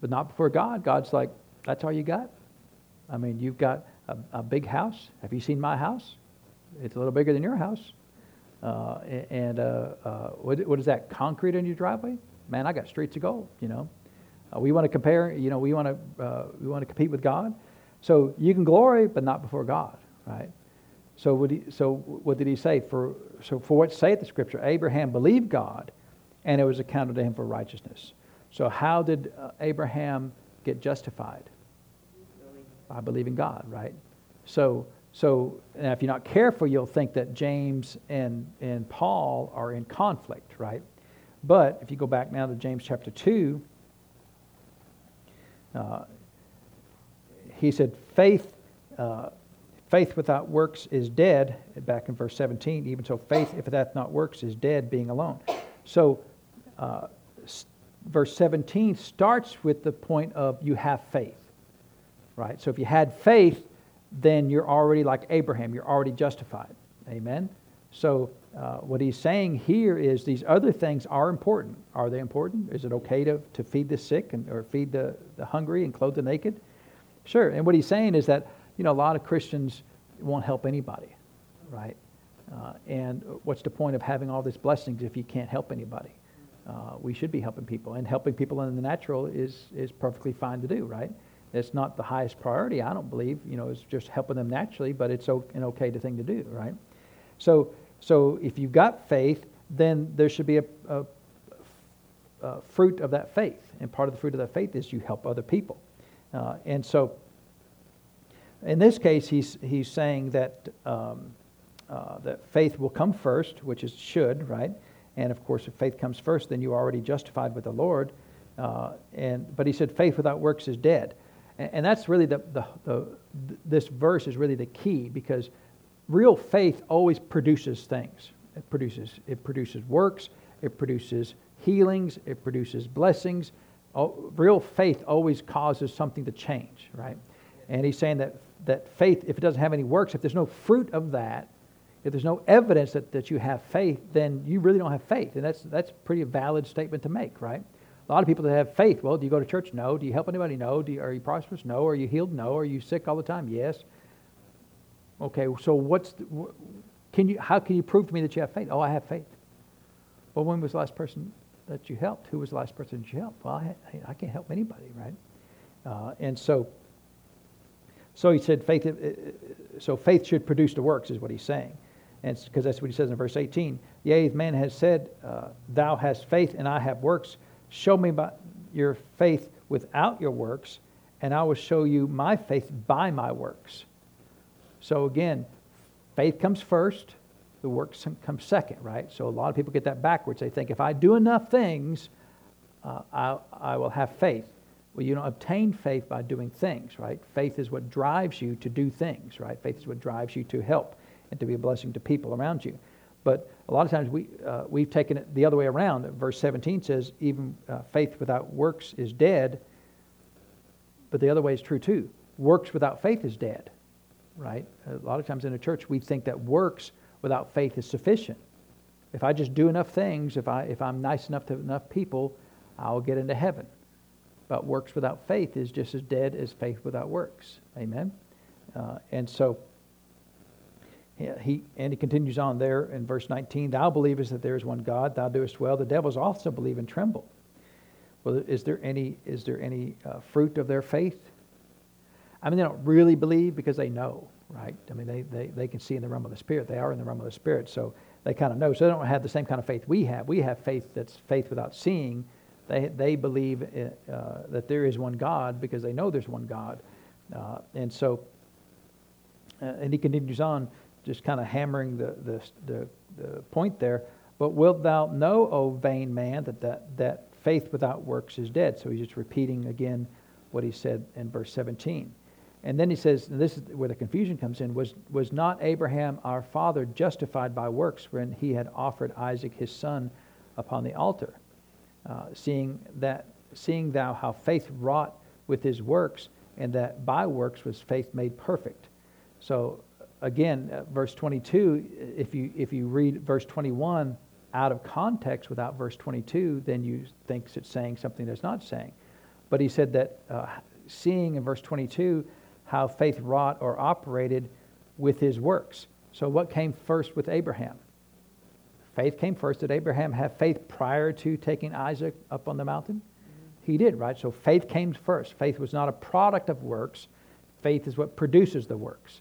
But not before God. God's like, that's all you got? I mean, you've got a, a big house. Have you seen my house? It's a little bigger than your house. Uh, and uh, uh, what, what is that? Concrete in your driveway? Man, I got streets of gold. You know, uh, we want to compare. You know, we want to we want to compete with God. So you can glory, but not before God, right? So what, he, so what did he say? For, so for what saith the scripture? Abraham believed God, and it was accounted to him for righteousness. So how did uh, Abraham get justified? By believing God, right? So, so if you're not careful, you'll think that James and, and Paul are in conflict, right? But if you go back now to James chapter 2, uh, he said, faith, uh, faith without works is dead, back in verse 17. Even so, faith, if it hath not works, is dead, being alone. So, uh, verse 17 starts with the point of you have faith, right? So, if you had faith, then you're already like Abraham, you're already justified. Amen? So, uh, what he's saying here is these other things are important. Are they important? Is it okay to, to feed the sick and, or feed the, the hungry and clothe the naked? Sure. And what he's saying is that, you know, a lot of Christians won't help anybody, right? Uh, and what's the point of having all these blessings if you can't help anybody? uh, we should be helping people. And helping people in the natural is, is perfectly fine to do, right? It's not the highest priority, I don't believe. You know, it's just helping them naturally, but it's an okay thing to do, right? So, so if you've got faith, then there should be a, a, a fruit of that faith. And part of the fruit of that faith is you help other people. Uh, and so, in this case, he's, he's saying that, um, uh, that faith will come first, which is should, right? And of course, if faith comes first, then you're already justified with the Lord. Uh, and, but he said, faith without works is dead. And, that's really the, the, the, this verse is really the key because real faith always produces things. It produces, it produces works, it produces healings, it produces blessings. Real faith always causes something to change, right? And he's saying that, that faith, if it doesn't have any works, if there's no fruit of that, if there's no evidence that, that you have faith, then you really don't have faith. And that's, that's a pretty valid statement to make, right? A lot of people that have faith, well, do you go to church? No. Do you help anybody? No. You, are you prosperous? No. Are you healed? No. Are you sick all the time? Yes. Okay, so what's the, can you, how can you prove to me that you have faith? Oh, I have faith. Well, when was the last person that you helped? Who was the last person that you helped? Well, I, I can't help anybody, right? Uh, and so, so he said, faith. Uh, uh, so faith should produce the works, is what he's saying, and because that's what he says in verse 18. Yea, man has said, uh, "Thou hast faith, and I have works," show me by your faith without your works, and I will show you my faith by my works. So again, faith comes first, the works come second, right? So a lot of people get that backwards. They think if I do enough things, uh, I, I will have faith. Well, you don't obtain faith by doing things, right? Faith is what drives you to do things, right? Faith is what drives you to help and to be a blessing to people around you. But a lot of times we, uh, we've taken it the other way around. Verse 17 says, even uh, faith without works is dead. But the other way is true too. Works without faith is dead right? A lot of times in a church, we think that works without faith is sufficient. If I just do enough things, if, I, if I'm nice enough to enough people, I'll get into heaven. But works without faith is just as dead as faith without works. Amen? Uh, and so, he, and he continues on there in verse 19 Thou believest that there is one God, thou doest well. The devils also believe and tremble. Well, is there any, is there any uh, fruit of their faith? I mean, they don't really believe because they know, right? I mean, they, they, they can see in the realm of the Spirit. They are in the realm of the Spirit, so they kind of know. So they don't have the same kind of faith we have. We have faith that's faith without seeing. They, they believe uh, that there is one God because they know there's one God. Uh, and so, uh, and he continues on, just kind of hammering the, the, the, the point there. But wilt thou know, O vain man, that, that, that faith without works is dead? So he's just repeating again what he said in verse 17. And then he says, and this is where the confusion comes in, was, was not Abraham our father justified by works when he had offered Isaac his son upon the altar? Uh, seeing, that, seeing thou how faith wrought with his works, and that by works was faith made perfect. So again, uh, verse 22, if you, if you read verse 21 out of context without verse 22, then you think it's saying something that's not saying. But he said that uh, seeing in verse 22 how faith wrought or operated with his works. So, what came first with Abraham? Faith came first. Did Abraham have faith prior to taking Isaac up on the mountain? He did, right? So, faith came first. Faith was not a product of works, faith is what produces the works.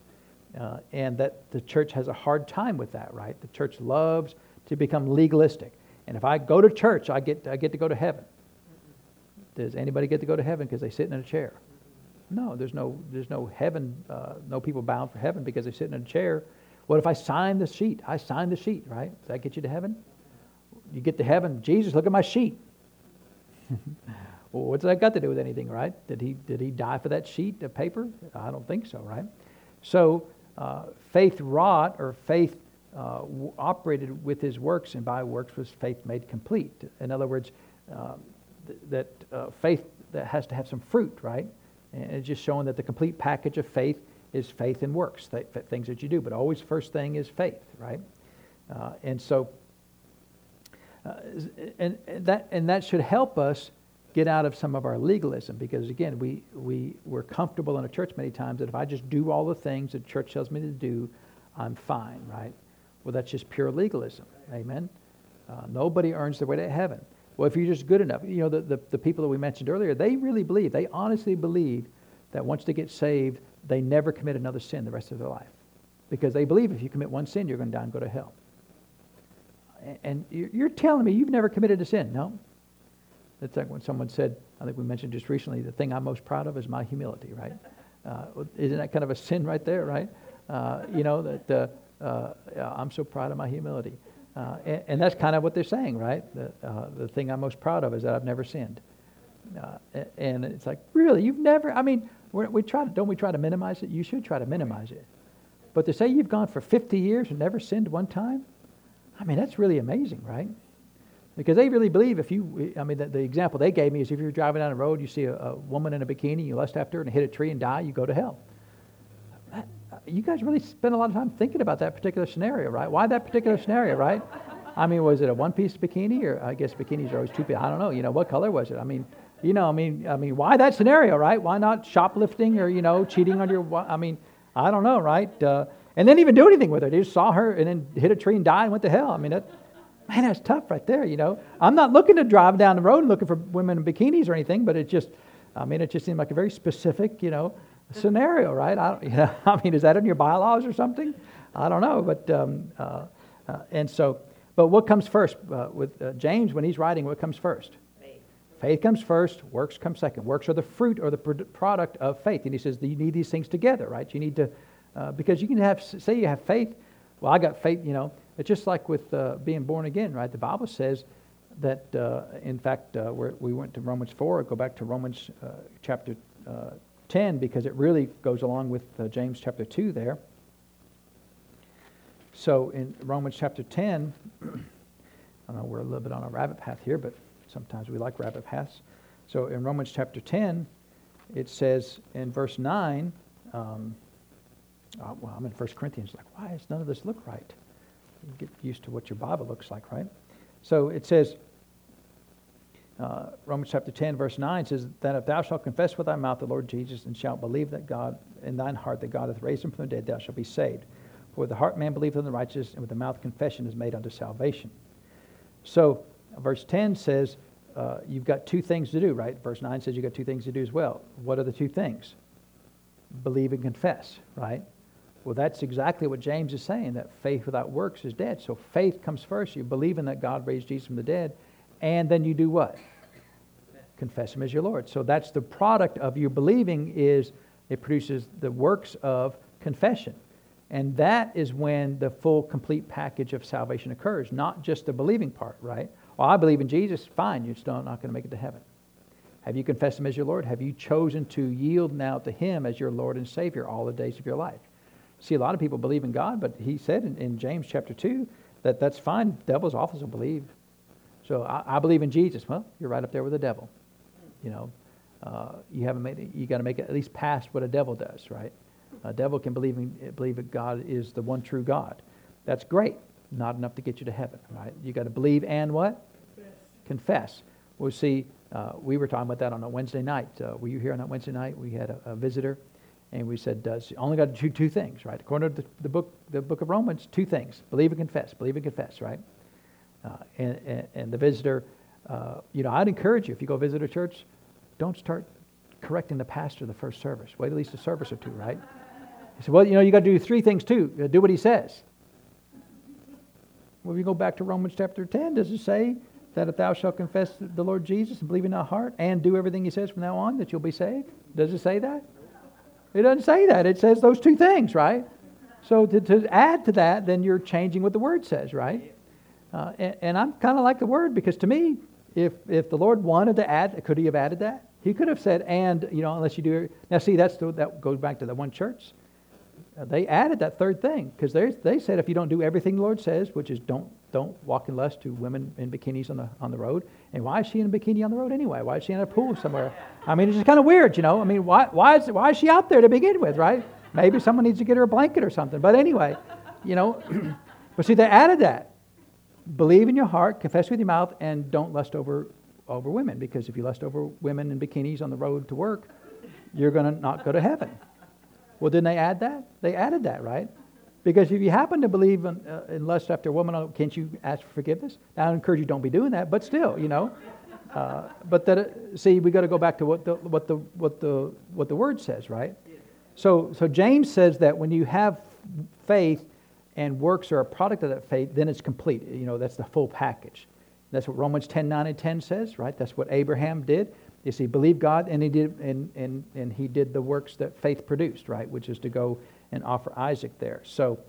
Uh, and that the church has a hard time with that, right? The church loves to become legalistic. And if I go to church, I get, I get to go to heaven. Does anybody get to go to heaven because they sit in a chair? No, there's no, there's no heaven, uh, no people bound for heaven because they're sitting in a chair. What if I sign the sheet? I sign the sheet, right? Does that get you to heaven? You get to heaven, Jesus, look at my sheet. well, what's that got to do with anything, right? Did he, did he die for that sheet of paper? I don't think so, right? So, uh, faith wrought or faith uh, operated with his works, and by works was faith made complete. In other words, uh, th- that uh, faith that has to have some fruit, right? And it's just showing that the complete package of faith is faith and works, th- things that you do. But always, first thing is faith, right? Uh, and so, uh, and, and, that, and that should help us get out of some of our legalism because, again, we, we, we're comfortable in a church many times that if I just do all the things that church tells me to do, I'm fine, right? Well, that's just pure legalism. Amen? Uh, nobody earns their way to heaven. Well, if you're just good enough, you know, the, the, the people that we mentioned earlier, they really believe, they honestly believe that once they get saved, they never commit another sin the rest of their life. Because they believe if you commit one sin, you're going to die and go to hell. And you're telling me you've never committed a sin? No. It's like when someone said, I think we mentioned just recently, the thing I'm most proud of is my humility, right? Uh, isn't that kind of a sin right there, right? Uh, you know, that uh, uh I'm so proud of my humility. Uh, and, and, that's kind of what they're saying, right? The, uh, the thing I'm most proud of is that I've never sinned. and it's like, really, you've never, I mean, we try to, don't we try to minimize it? You should try to minimize it. But to say you've gone for 50 years and never sinned one time, I mean, that's really amazing, right? Because they really believe if you, I mean, the, the example they gave me is if you're driving down the road, you see a, a, woman in a bikini, you lust after her and hit a tree and die, you go to hell. You guys really spend a lot of time thinking about that particular scenario, right? Why that particular scenario, right? I mean, was it a one-piece bikini, or I guess bikinis are always two-piece? I don't know. You know, what color was it? I mean, you know, I mean, I mean, why that scenario, right? Why not shoplifting or you know, cheating on your? I mean, I don't know, right? Uh, and then even do anything with her. They just saw her and then hit a tree and died and went to hell. I mean, that, man, that's tough right there. You know, I'm not looking to drive down the road and looking for women in bikinis or anything, but it just, I mean, it just seemed like a very specific, you know, scenario, right? I, you know, I mean, is that in your bylaws or something? I don't know, but um, uh, uh, and so, but what comes first uh, with uh, James when he's writing? What comes first? Faith. Faith comes first. Works come second. Works are the fruit or the product of faith. And he says you need these things together, right? You need to uh, because you can have say you have faith. Well, I got faith. You know, it's just like with uh, being born again, right? The Bible says that, in fact, we went to Romans four. Go back to Romans chapter 10 because it really goes along with uh, James chapter 2 there. So in Romans chapter 10, I know, we're a little bit on a rabbit path here, but sometimes we like rabbit paths. So in Romans chapter 10, it says in verse 9, um, oh, well, I'm in 1 Corinthians, like, why does none of this look right? Get used to what your Bible looks like, right? So it says, uh, Romans chapter 10, verse 9 says, That if thou shalt confess with thy mouth the Lord Jesus, and shalt believe that God in thine heart that God hath raised him from the dead, thou shalt be saved. For with the heart man believeth in the righteous, and with the mouth confession is made unto salvation. So, verse 10 says, uh, You've got two things to do, right? Verse 9 says you've got two things to do as well. What are the two things? Believe and confess, right? Well, that's exactly what James is saying that faith without works is dead. So, faith comes first. You believe in that God raised Jesus from the dead and then you do what? Confess him as your Lord. So that's the product of your believing is it produces the works of confession. And that is when the full, complete package of salvation occurs, not just the believing part, right? Well, I believe in Jesus, fine, you're still not going to make it to heaven. Have you confessed Him as your Lord? Have you chosen to yield now to Him as your Lord and Savior all the days of your life? See, a lot of people believe in God, but He said in, in James chapter 2 that that's fine. Devils also believe. So I, I, believe in Jesus. Well, you're right up there with the devil. You know, uh, you haven't made it, you got to make it at least past what a devil does, right? A devil can believe in, believe that God is the one true God. That's great. Not enough to get you to heaven, right? You got to believe and what? Confess. Confess. Well, see, uh, we were talking about that on a Wednesday night. Uh, were you here on that Wednesday night? We had a, a visitor, and we said, uh, only got to do two things, right? According to the, the, book, the book of Romans, two things: believe and confess. Believe and confess, right? Uh, and, and, and, the visitor, uh, you know, I'd encourage you, if you go visit a church, don't start correcting the pastor the first service. Wait at least a service or two, right? He said, well, you know, you got to do three things too. Do what he says. Well, if you go back to Romans chapter 10, does it say that if thou shalt confess the Lord Jesus and believe in thy heart and do everything he says from now on, that you'll be saved? Does it say that? It doesn't say that. It says those two things, right? So to, to add to that, then you're changing what the word says, right? Uh, and, and, I'm kind of like the word because to me, if, if the Lord wanted to add, could he have added that? He could have said, and, you know, unless you do. Now, see, that's the, that goes back to the one church. They added that third thing because they said if you don't do everything the Lord says, which is don't, don't walk in lust to women in bikinis on the, on the road. And why is she in a bikini on the road anyway? Why is she in a pool somewhere? I mean, it's just kind of weird, you know. I mean, why, why, is, why is she out there to begin with, right? Maybe someone needs to get her a blanket or something. But anyway, you know, but see, they added that believe in your heart, confess with your mouth, and don't lust over, over women. Because if you lust over women in bikinis on the road to work, you're going to not go to heaven. Well, didn't they add that? They added that, right? Because if you happen to believe in, uh, in lust after a woman, uh, can't you ask for forgiveness? I encourage you don't be doing that, but still, you know. Uh, but that, uh, see, we got to go back to what the, what, the, what, the, what the word says, right? So, so James says that when you have faith and works are a product of that faith, then it's complete. You know, that's the full package. That's what Romans 10, 9, and 10 says, right? That's what Abraham did. Is he believed God and he did and, and, and he did the works that faith produced, right? Which is to go and offer Isaac there. So,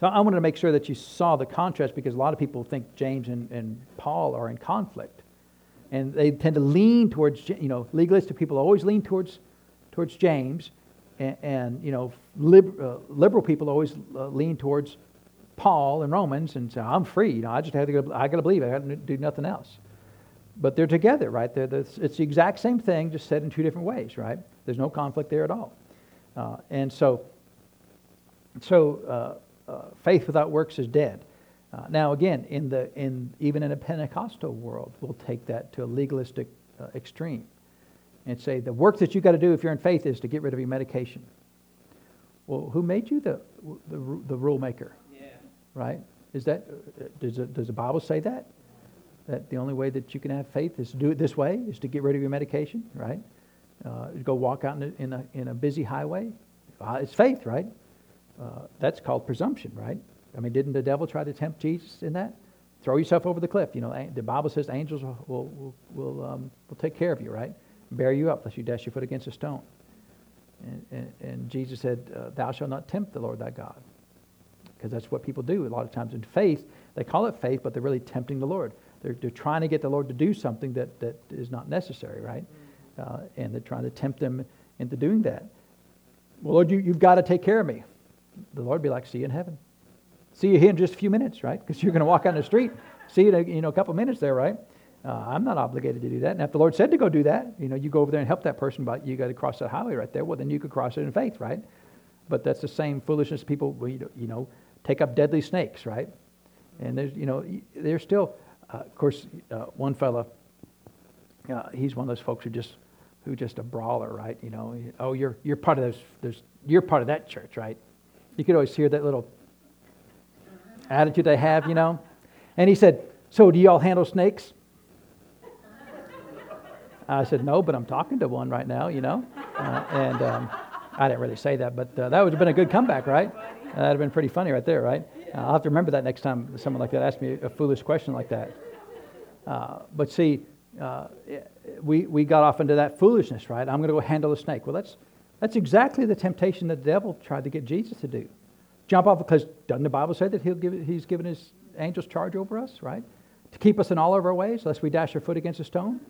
so I wanted to make sure that you saw the contrast because a lot of people think James and, and Paul are in conflict. And they tend to lean towards, you know, legalistic people always lean towards, towards James. And, and you know, lib, uh, liberal people always uh, lean towards Paul and Romans and say, I'm free. You know, I just have to go, I got to believe. I got to do nothing else. But they're together, right? They're, they're, it's the exact same thing, just said in two different ways, right? There's no conflict there at all. Uh, and so, so uh, uh, faith without works is dead. Uh, now, again, in the, in, even in a Pentecostal world, we'll take that to a legalistic uh, extreme and say the work that you've got to do if you're in faith is to get rid of your medication. Well, who made you the, the, the rule maker? Yeah. Right? Is that, uh, does, it, does the Bible say that? That the only way that you can have faith is to do it this way, is to get rid of your medication, right? uh, go walk out in a, in a, in a busy highway. Uh, it's faith, right? Uh, that's called presumption, right? I mean, didn't the devil try to tempt Jesus in that? Throw yourself over the cliff. You know, the Bible says angels will, will, will, um, will take care of you, right? Bear you up lest you dash your foot against a stone. And, and, and Jesus said, uh, Thou shalt not tempt the Lord thy God. Because that's what people do a lot of times in faith. They call it faith, but they're really tempting the Lord. They're, they're trying to get the Lord to do something that, that is not necessary, right? Uh, and they're trying to tempt them into doing that. Well, Lord, you, you've got to take care of me. The Lord be like, see you in heaven. See you here in just a few minutes, right? Because you're going to walk on the street. See you in a, you know, a couple minutes there, right? Uh, I'm not obligated to do that. And if the Lord said to go do that, you know, you go over there and help that person, but you got to cross that highway right there. Well, then you could cross it in faith, right? But that's the same foolishness people, you know, take up deadly snakes, right? And there's, you know, they're still, uh, of course, uh, one fella, uh, he's one of those folks who just who just a brawler, right? You know, oh, you're you're part of those. There's you're part of that church, right? You could always hear that little attitude they have, you know. And he said, "So, do y'all handle snakes?" I said, "No, but I'm talking to one right now, you know." Uh, and um, I didn't really say that, but uh, that would have been a good comeback, right? That'd have been pretty funny right there, right? I'll have to remember that next time someone like that asks me a foolish question like that. Uh, but see, uh, we, we got off into that foolishness, right? I'm going to go handle a snake. Well, that's, that's exactly the temptation that the devil tried to get Jesus to do. Jump off because doesn't the Bible say that he'll give, he's given his angels charge over us, right? To keep us in all of our ways, lest we dash our foot against a stone?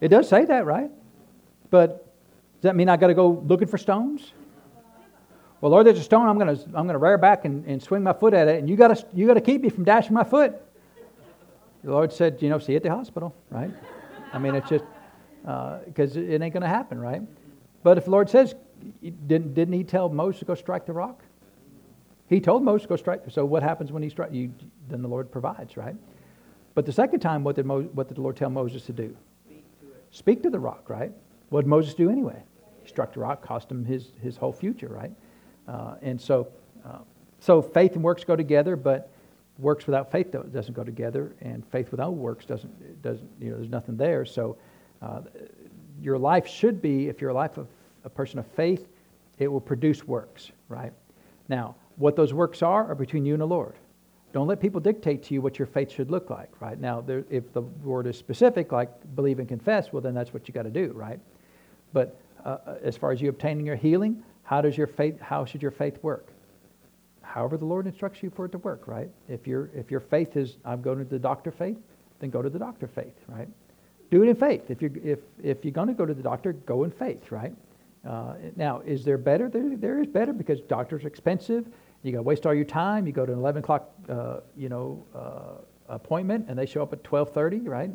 It does say that, right? But does that mean I got to go looking for stones? Well, Lord, there's a stone. I'm going to I'm to rear back and, and swing my foot at it, and you got to you got to keep me from dashing my foot. The Lord said, you know, see you at the hospital, right? I mean, it's just because uh, it ain't going to happen, right? But if the Lord says, didn't, didn't He tell Moses to go strike the rock? He told Moses to go strike. So what happens when he strikes? You, then the Lord provides, right? But the second time, what did, Mo, what did the Lord tell Moses to do? Speak to, Speak to the rock, right? What did Moses do anyway? He struck the rock, cost him his, his whole future, right? Uh, and so, uh, so faith and works go together, but works without faith doesn't go together, and faith without works doesn't, doesn't you know, there's nothing there. So uh, your life should be, if you're a life of a person of faith, it will produce works, right? Now, what those works are are between you and the Lord. Don't let people dictate to you what your faith should look like, right? Now, there, if the word is specific, like believe and confess, well, then that's what you got to do, right? But uh, as far as you obtaining your healing, how does your faith? How should your faith work? however the Lord instructs you for it to work, right? If your if your faith is I'm going to the doctor faith, then go to the doctor faith, right? Do it in faith. If you're if if you're going to go to the doctor, go in faith, right? Uh, now, is there better? There, there is better because doctors are expensive. You got to waste all your time. You go to an 11 o'clock, uh, you know, uh, appointment, and they show up at 12:30, right?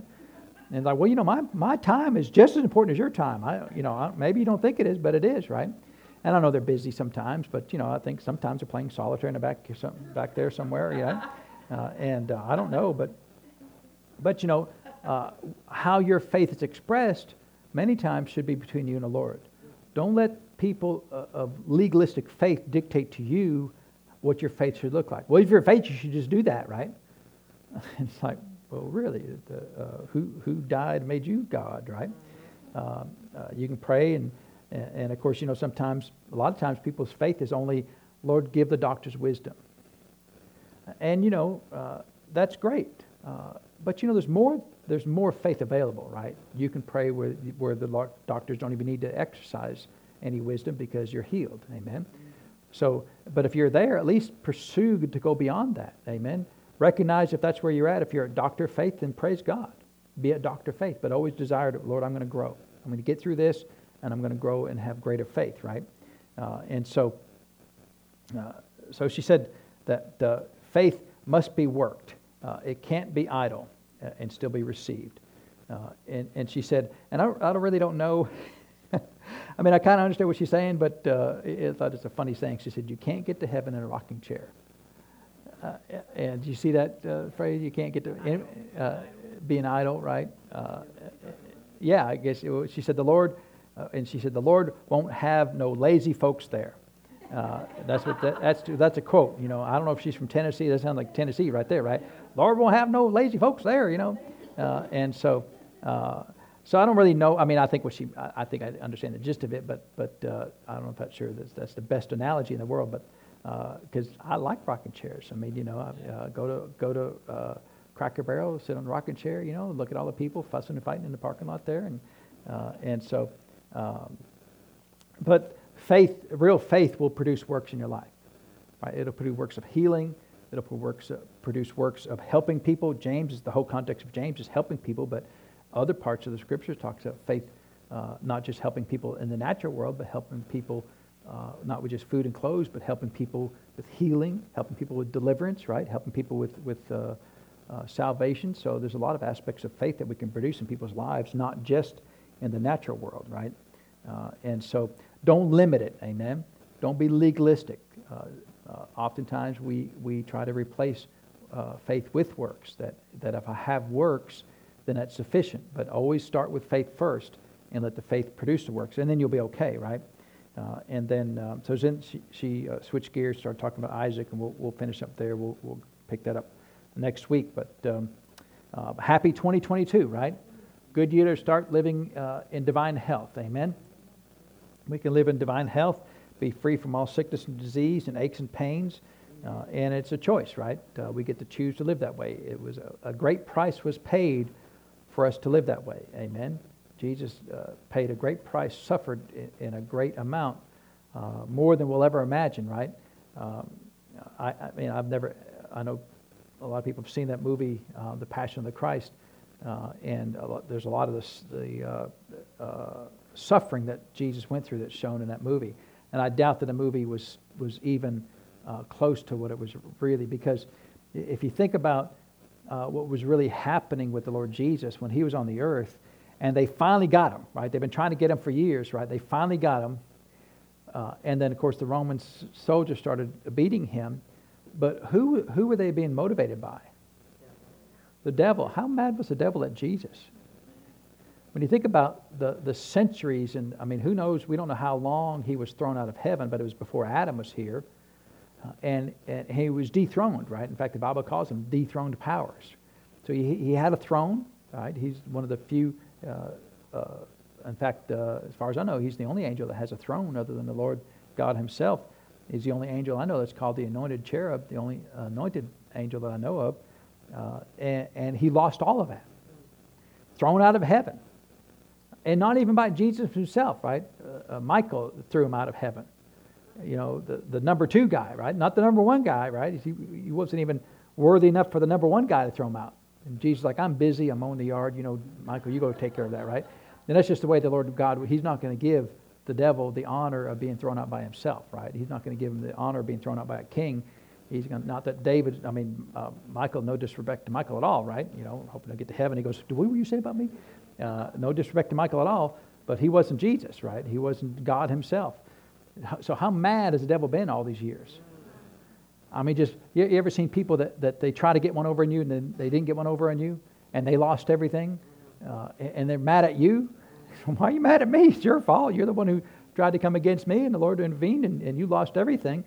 And like, well, you know, my, my time is just as important as your time. I, you know, I, maybe you don't think it is, but it is, right? And I know they're busy sometimes, but you know, I think sometimes they're playing solitaire in the back, back there somewhere, you know. Uh, and uh, I don't know, but but you know, uh, how your faith is expressed many times should be between you and the Lord. Don't let people uh, of legalistic faith dictate to you what your faith should look like. Well, if you're faith, you should just do that, right? it's like, well, really, the, uh, who, who died made you God, right? Um, uh, you can pray, and, and of course, you know, sometimes, a lot of times, people's faith is only, Lord, give the doctors wisdom. And, you know, uh, that's great. Uh, but, you know, there's more, there's more faith available, right? You can pray where, where the doctors don't even need to exercise any wisdom because you're healed. Amen. So, but if you're there, at least pursue to go beyond that. Amen. Recognize if that's where you're at. If you're a doctor of faith, then praise God. Be a doctor of faith, but always desire to, Lord, I'm going to grow. I'm going to get through this, and I'm going to grow and have greater faith, right? Uh, and so, uh, so she said that faith must be worked. Uh, it can't be idle uh, and still be received. Uh, and, and she said, and I, I really don't know. I mean, I kind of understand what she's saying, but I thought it's a funny saying. She said, You can't get to heaven in a rocking chair. And you see that phrase? You can't get to being idle, right? Yeah, I guess it, she said the Lord, uh, and she said the Lord won't have no lazy folks there. Uh, that's what that, that's that's a quote. You know, I don't know if she's from Tennessee. That sounds like Tennessee right there, right? Lord won't have no lazy folks there. You know, and so. So I don't really know. I mean, I think what she, I, think I understand the gist of it, but but uh, I don't know if that's sure that's, that's the best analogy in the world. But because uh, I like rocking chairs. I mean, you know, I uh, go to go to uh, Cracker Barrel, sit on a rocking chair, you know, look at all the people fussing and fighting in the parking lot there, and uh, and so, um, but faith, real faith, will produce works in your life. Right? It'll produce works of healing. It'll works, uh, produce works of helping people. James is the whole context of James is helping people, but other parts of the scriptures talks about faith, uh, not just helping people in the natural world, but helping people uh, not with just food and clothes, but helping people with healing, helping people with deliverance, right? Helping people with, with uh, uh, salvation. So there's a lot of aspects of faith that we can produce in people's lives, not just in the natural world, right? Uh, and so don't limit it, amen? Don't be legalistic. Uh, uh, oftentimes we, we try to replace faith with works, that, that if I have works, then that's sufficient. But always start with faith first and let the faith produce the works, and then you'll be okay, right? Uh, and then, um, so then she, she uh, switched gears, started talking about Isaac, and we'll, we'll finish up there. We'll, we'll pick that up next week. But um, uh, happy 2022, right? Good year to start living uh, in divine health. Amen. We can live in divine health, be free from all sickness and disease and aches and pains. Uh, and it's a choice, right? Uh, we get to choose to live that way. It was a, a great price was paid for us to live that way. Amen. Jesus uh, paid a great price, suffered in, in a great amount, uh, more than we'll ever imagine, right? Um, I, I, mean, I've never, I know a lot of people have seen that movie, uh, The Passion of the Christ, uh, and a lot, there's a lot of this, the uh, uh, suffering that Jesus went through that's shown in that movie. And I doubt that the movie was, was even close to what it was really, because if you think about what was really happening with the Lord Jesus when he was on the earth, and they finally got him, right? They've been trying to get him for years, right? They finally got him. Uh, and then, of course, the Roman soldiers started beating him. But who, who were they being motivated by? The devil. How mad was the devil at Jesus? When you think about the, the centuries, and I mean, who knows, we don't know how long he was thrown out of heaven, but it was before Adam was here. Uh, and, and he was dethroned, right? In fact, the Bible calls him dethroned powers. So he, he had a throne, right? He's one of the few uh, uh, in fact, uh, as far as I know, he's the only angel that has a throne other than the Lord God himself. He's the only angel I know that's called the anointed cherub, the only anointed angel that I know of. Uh, and, he lost all of that. Thrown out of heaven. And not even by Jesus himself, right? Uh, uh, Michael threw him out of heaven. You know, the, the number two guy, right? Not the number one guy, right? He, he wasn't even worthy enough for the number one guy to throw him out. And Jesus like, I'm busy, I'm mowing the yard, you know, Michael, you go take care of that, right? And that's just the way the Lord God, He's not going to give the devil the honor of being thrown out by himself, right? He's not going to give him the honor of being thrown out by a king. He's going not that David, I mean, uh, Michael, no disrespect to Michael at all, right? You know, hoping to get to heaven. He goes, Do what you say about me? Uh, no disrespect to Michael at all, but he wasn't Jesus, right? He wasn't God himself. So how mad has the devil been all these years? I mean, just you, you ever seen people that, that they try to get one over on you and then they didn't get one over on you and they lost everything uh, and they're mad at you? Why are you mad at me? It's your fault. You're the one who tried to come against me and the Lord intervened and, and you lost everything.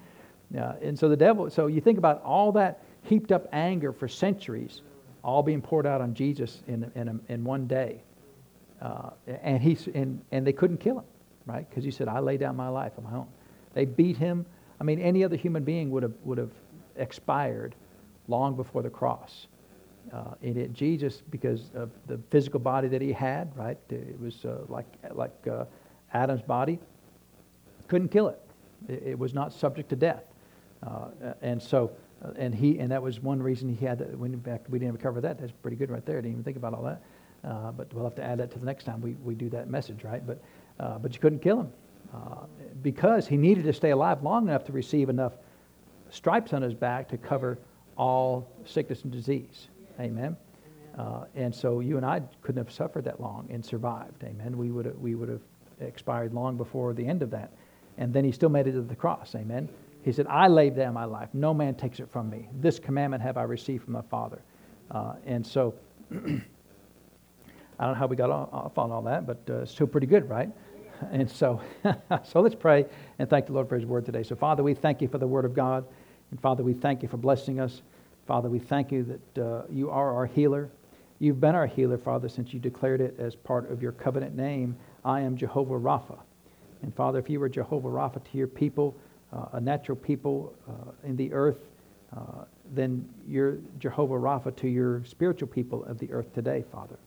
Yeah, and so the devil, so you think about all that heaped up anger for centuries, all being poured out on Jesus in, in, in one day. Uh, and, he, and, and they couldn't kill him, right? Because he said, I lay down my life on my own. They beat him. I mean, any other human being would have, would have expired long before the cross. Uh, and it, Jesus, because of the physical body that he had, right? It was uh, like, like uh, Adam's body, couldn't kill it. it. It was not subject to death. Uh, and so, uh, and he, and that was one reason he had that. When back, we didn't cover that. That's pretty good right there. Didn't even think about all that. Uh, but we'll have to add that to the next time we, we do that message, right? But, uh, but you couldn't kill him uh, because he needed to stay alive long enough to receive enough stripes on his back to cover all sickness and disease. Amen. Uh, and so you and I couldn't have suffered that long and survived. Amen. We would we would have expired long before the end of that. And then he still made it to the cross. Amen. He said, I laid down my life. No man takes it from me. This commandment have I received from my Father. Uh, and so I don't know how we got off on all that, but uh, still pretty good, right? And so, so let's pray and thank the Lord for His word today. So, Father, we thank you for the word of God. And Father, we thank you for blessing us. Father, we thank you that uh, you are our healer. You've been our healer, Father, since you declared it as part of your covenant name. I am Jehovah Rapha. And Father, if you were Jehovah Rapha to your people, a natural people uh, in the earth, uh, then you're Jehovah Rapha to your spiritual people of the earth today, Father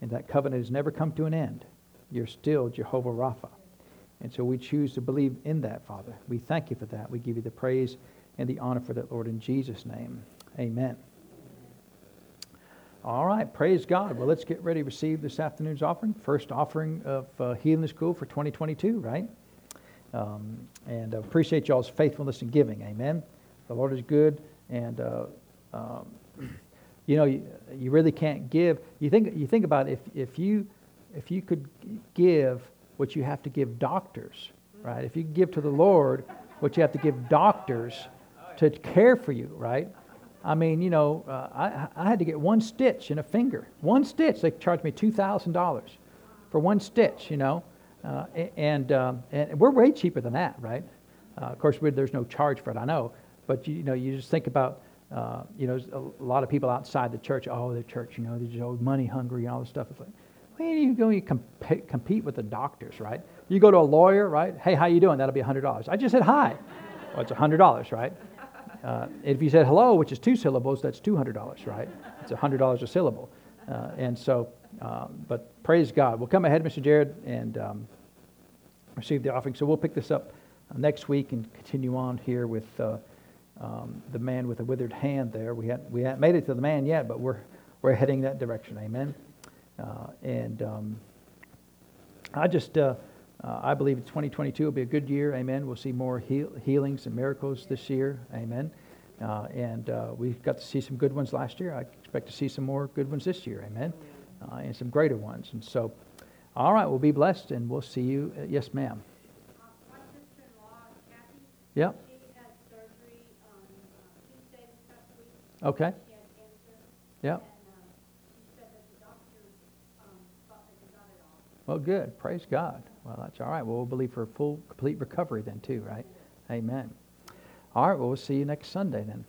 and that covenant has never come to an end. You're still Jehovah Rapha. And so we choose to believe in that, Father. We thank you for that. We give you the praise and the honor for that, Lord, in Jesus' name. Amen. All right, praise God. Well, let's get ready to receive this afternoon's offering. First offering of uh, Healing the School for 2022, right? Um, and I appreciate y'all's faithfulness in giving. Amen. The Lord is good, and uh, um, you know, you, you really can't give. You think, you think about if, if, you, if you could give what you have to give doctors, right? If you give to the Lord what you have to give doctors to care for you, right? I mean, you know, uh, I, I had to get one stitch in a finger. One stitch. They charged me $2,000 for one stitch, you know. Uh, and, um, and we're way cheaper than that, right? Uh, of course, there's no charge for it, I know. But, you, know, you just think about uh, you know, a lot of people outside the church, oh, the church, you know, they're just oh, money hungry and all this stuff. It's like, well, you go, you compete, compete with the doctors, right? You go to a lawyer, right? Hey, how you doing? That'll be $100. I just said hi. Well, it's $100, right? Uh, if you said hello, which is two syllables, that's $200, right? It's $100 a syllable. Uh, and so, um, but praise God. We'll come ahead, Mr. Jared, and um, receive the offering. So we'll pick this up next week and continue on here with uh, um, the man with the withered hand there. We, had, we haven't made it to the man yet, but we're, we're heading that direction. Amen. Uh, and um, I just, uh, uh, I believe 2022 will be a good year. Amen. We'll see more heal- healings and miracles this year. Amen. Uh, and uh, we got to see some good ones last year. I expect to see some more good ones this year. Amen. Uh, and some greater ones. And so, all right, we'll be blessed and we'll see you. yes, ma'am. Yep. Okay. Yeah. Um, um, well, good. Praise God. Well, that's all right. Well, we'll believe for full, complete recovery then, too, right? Amen. All right. Well, we'll see you next Sunday then.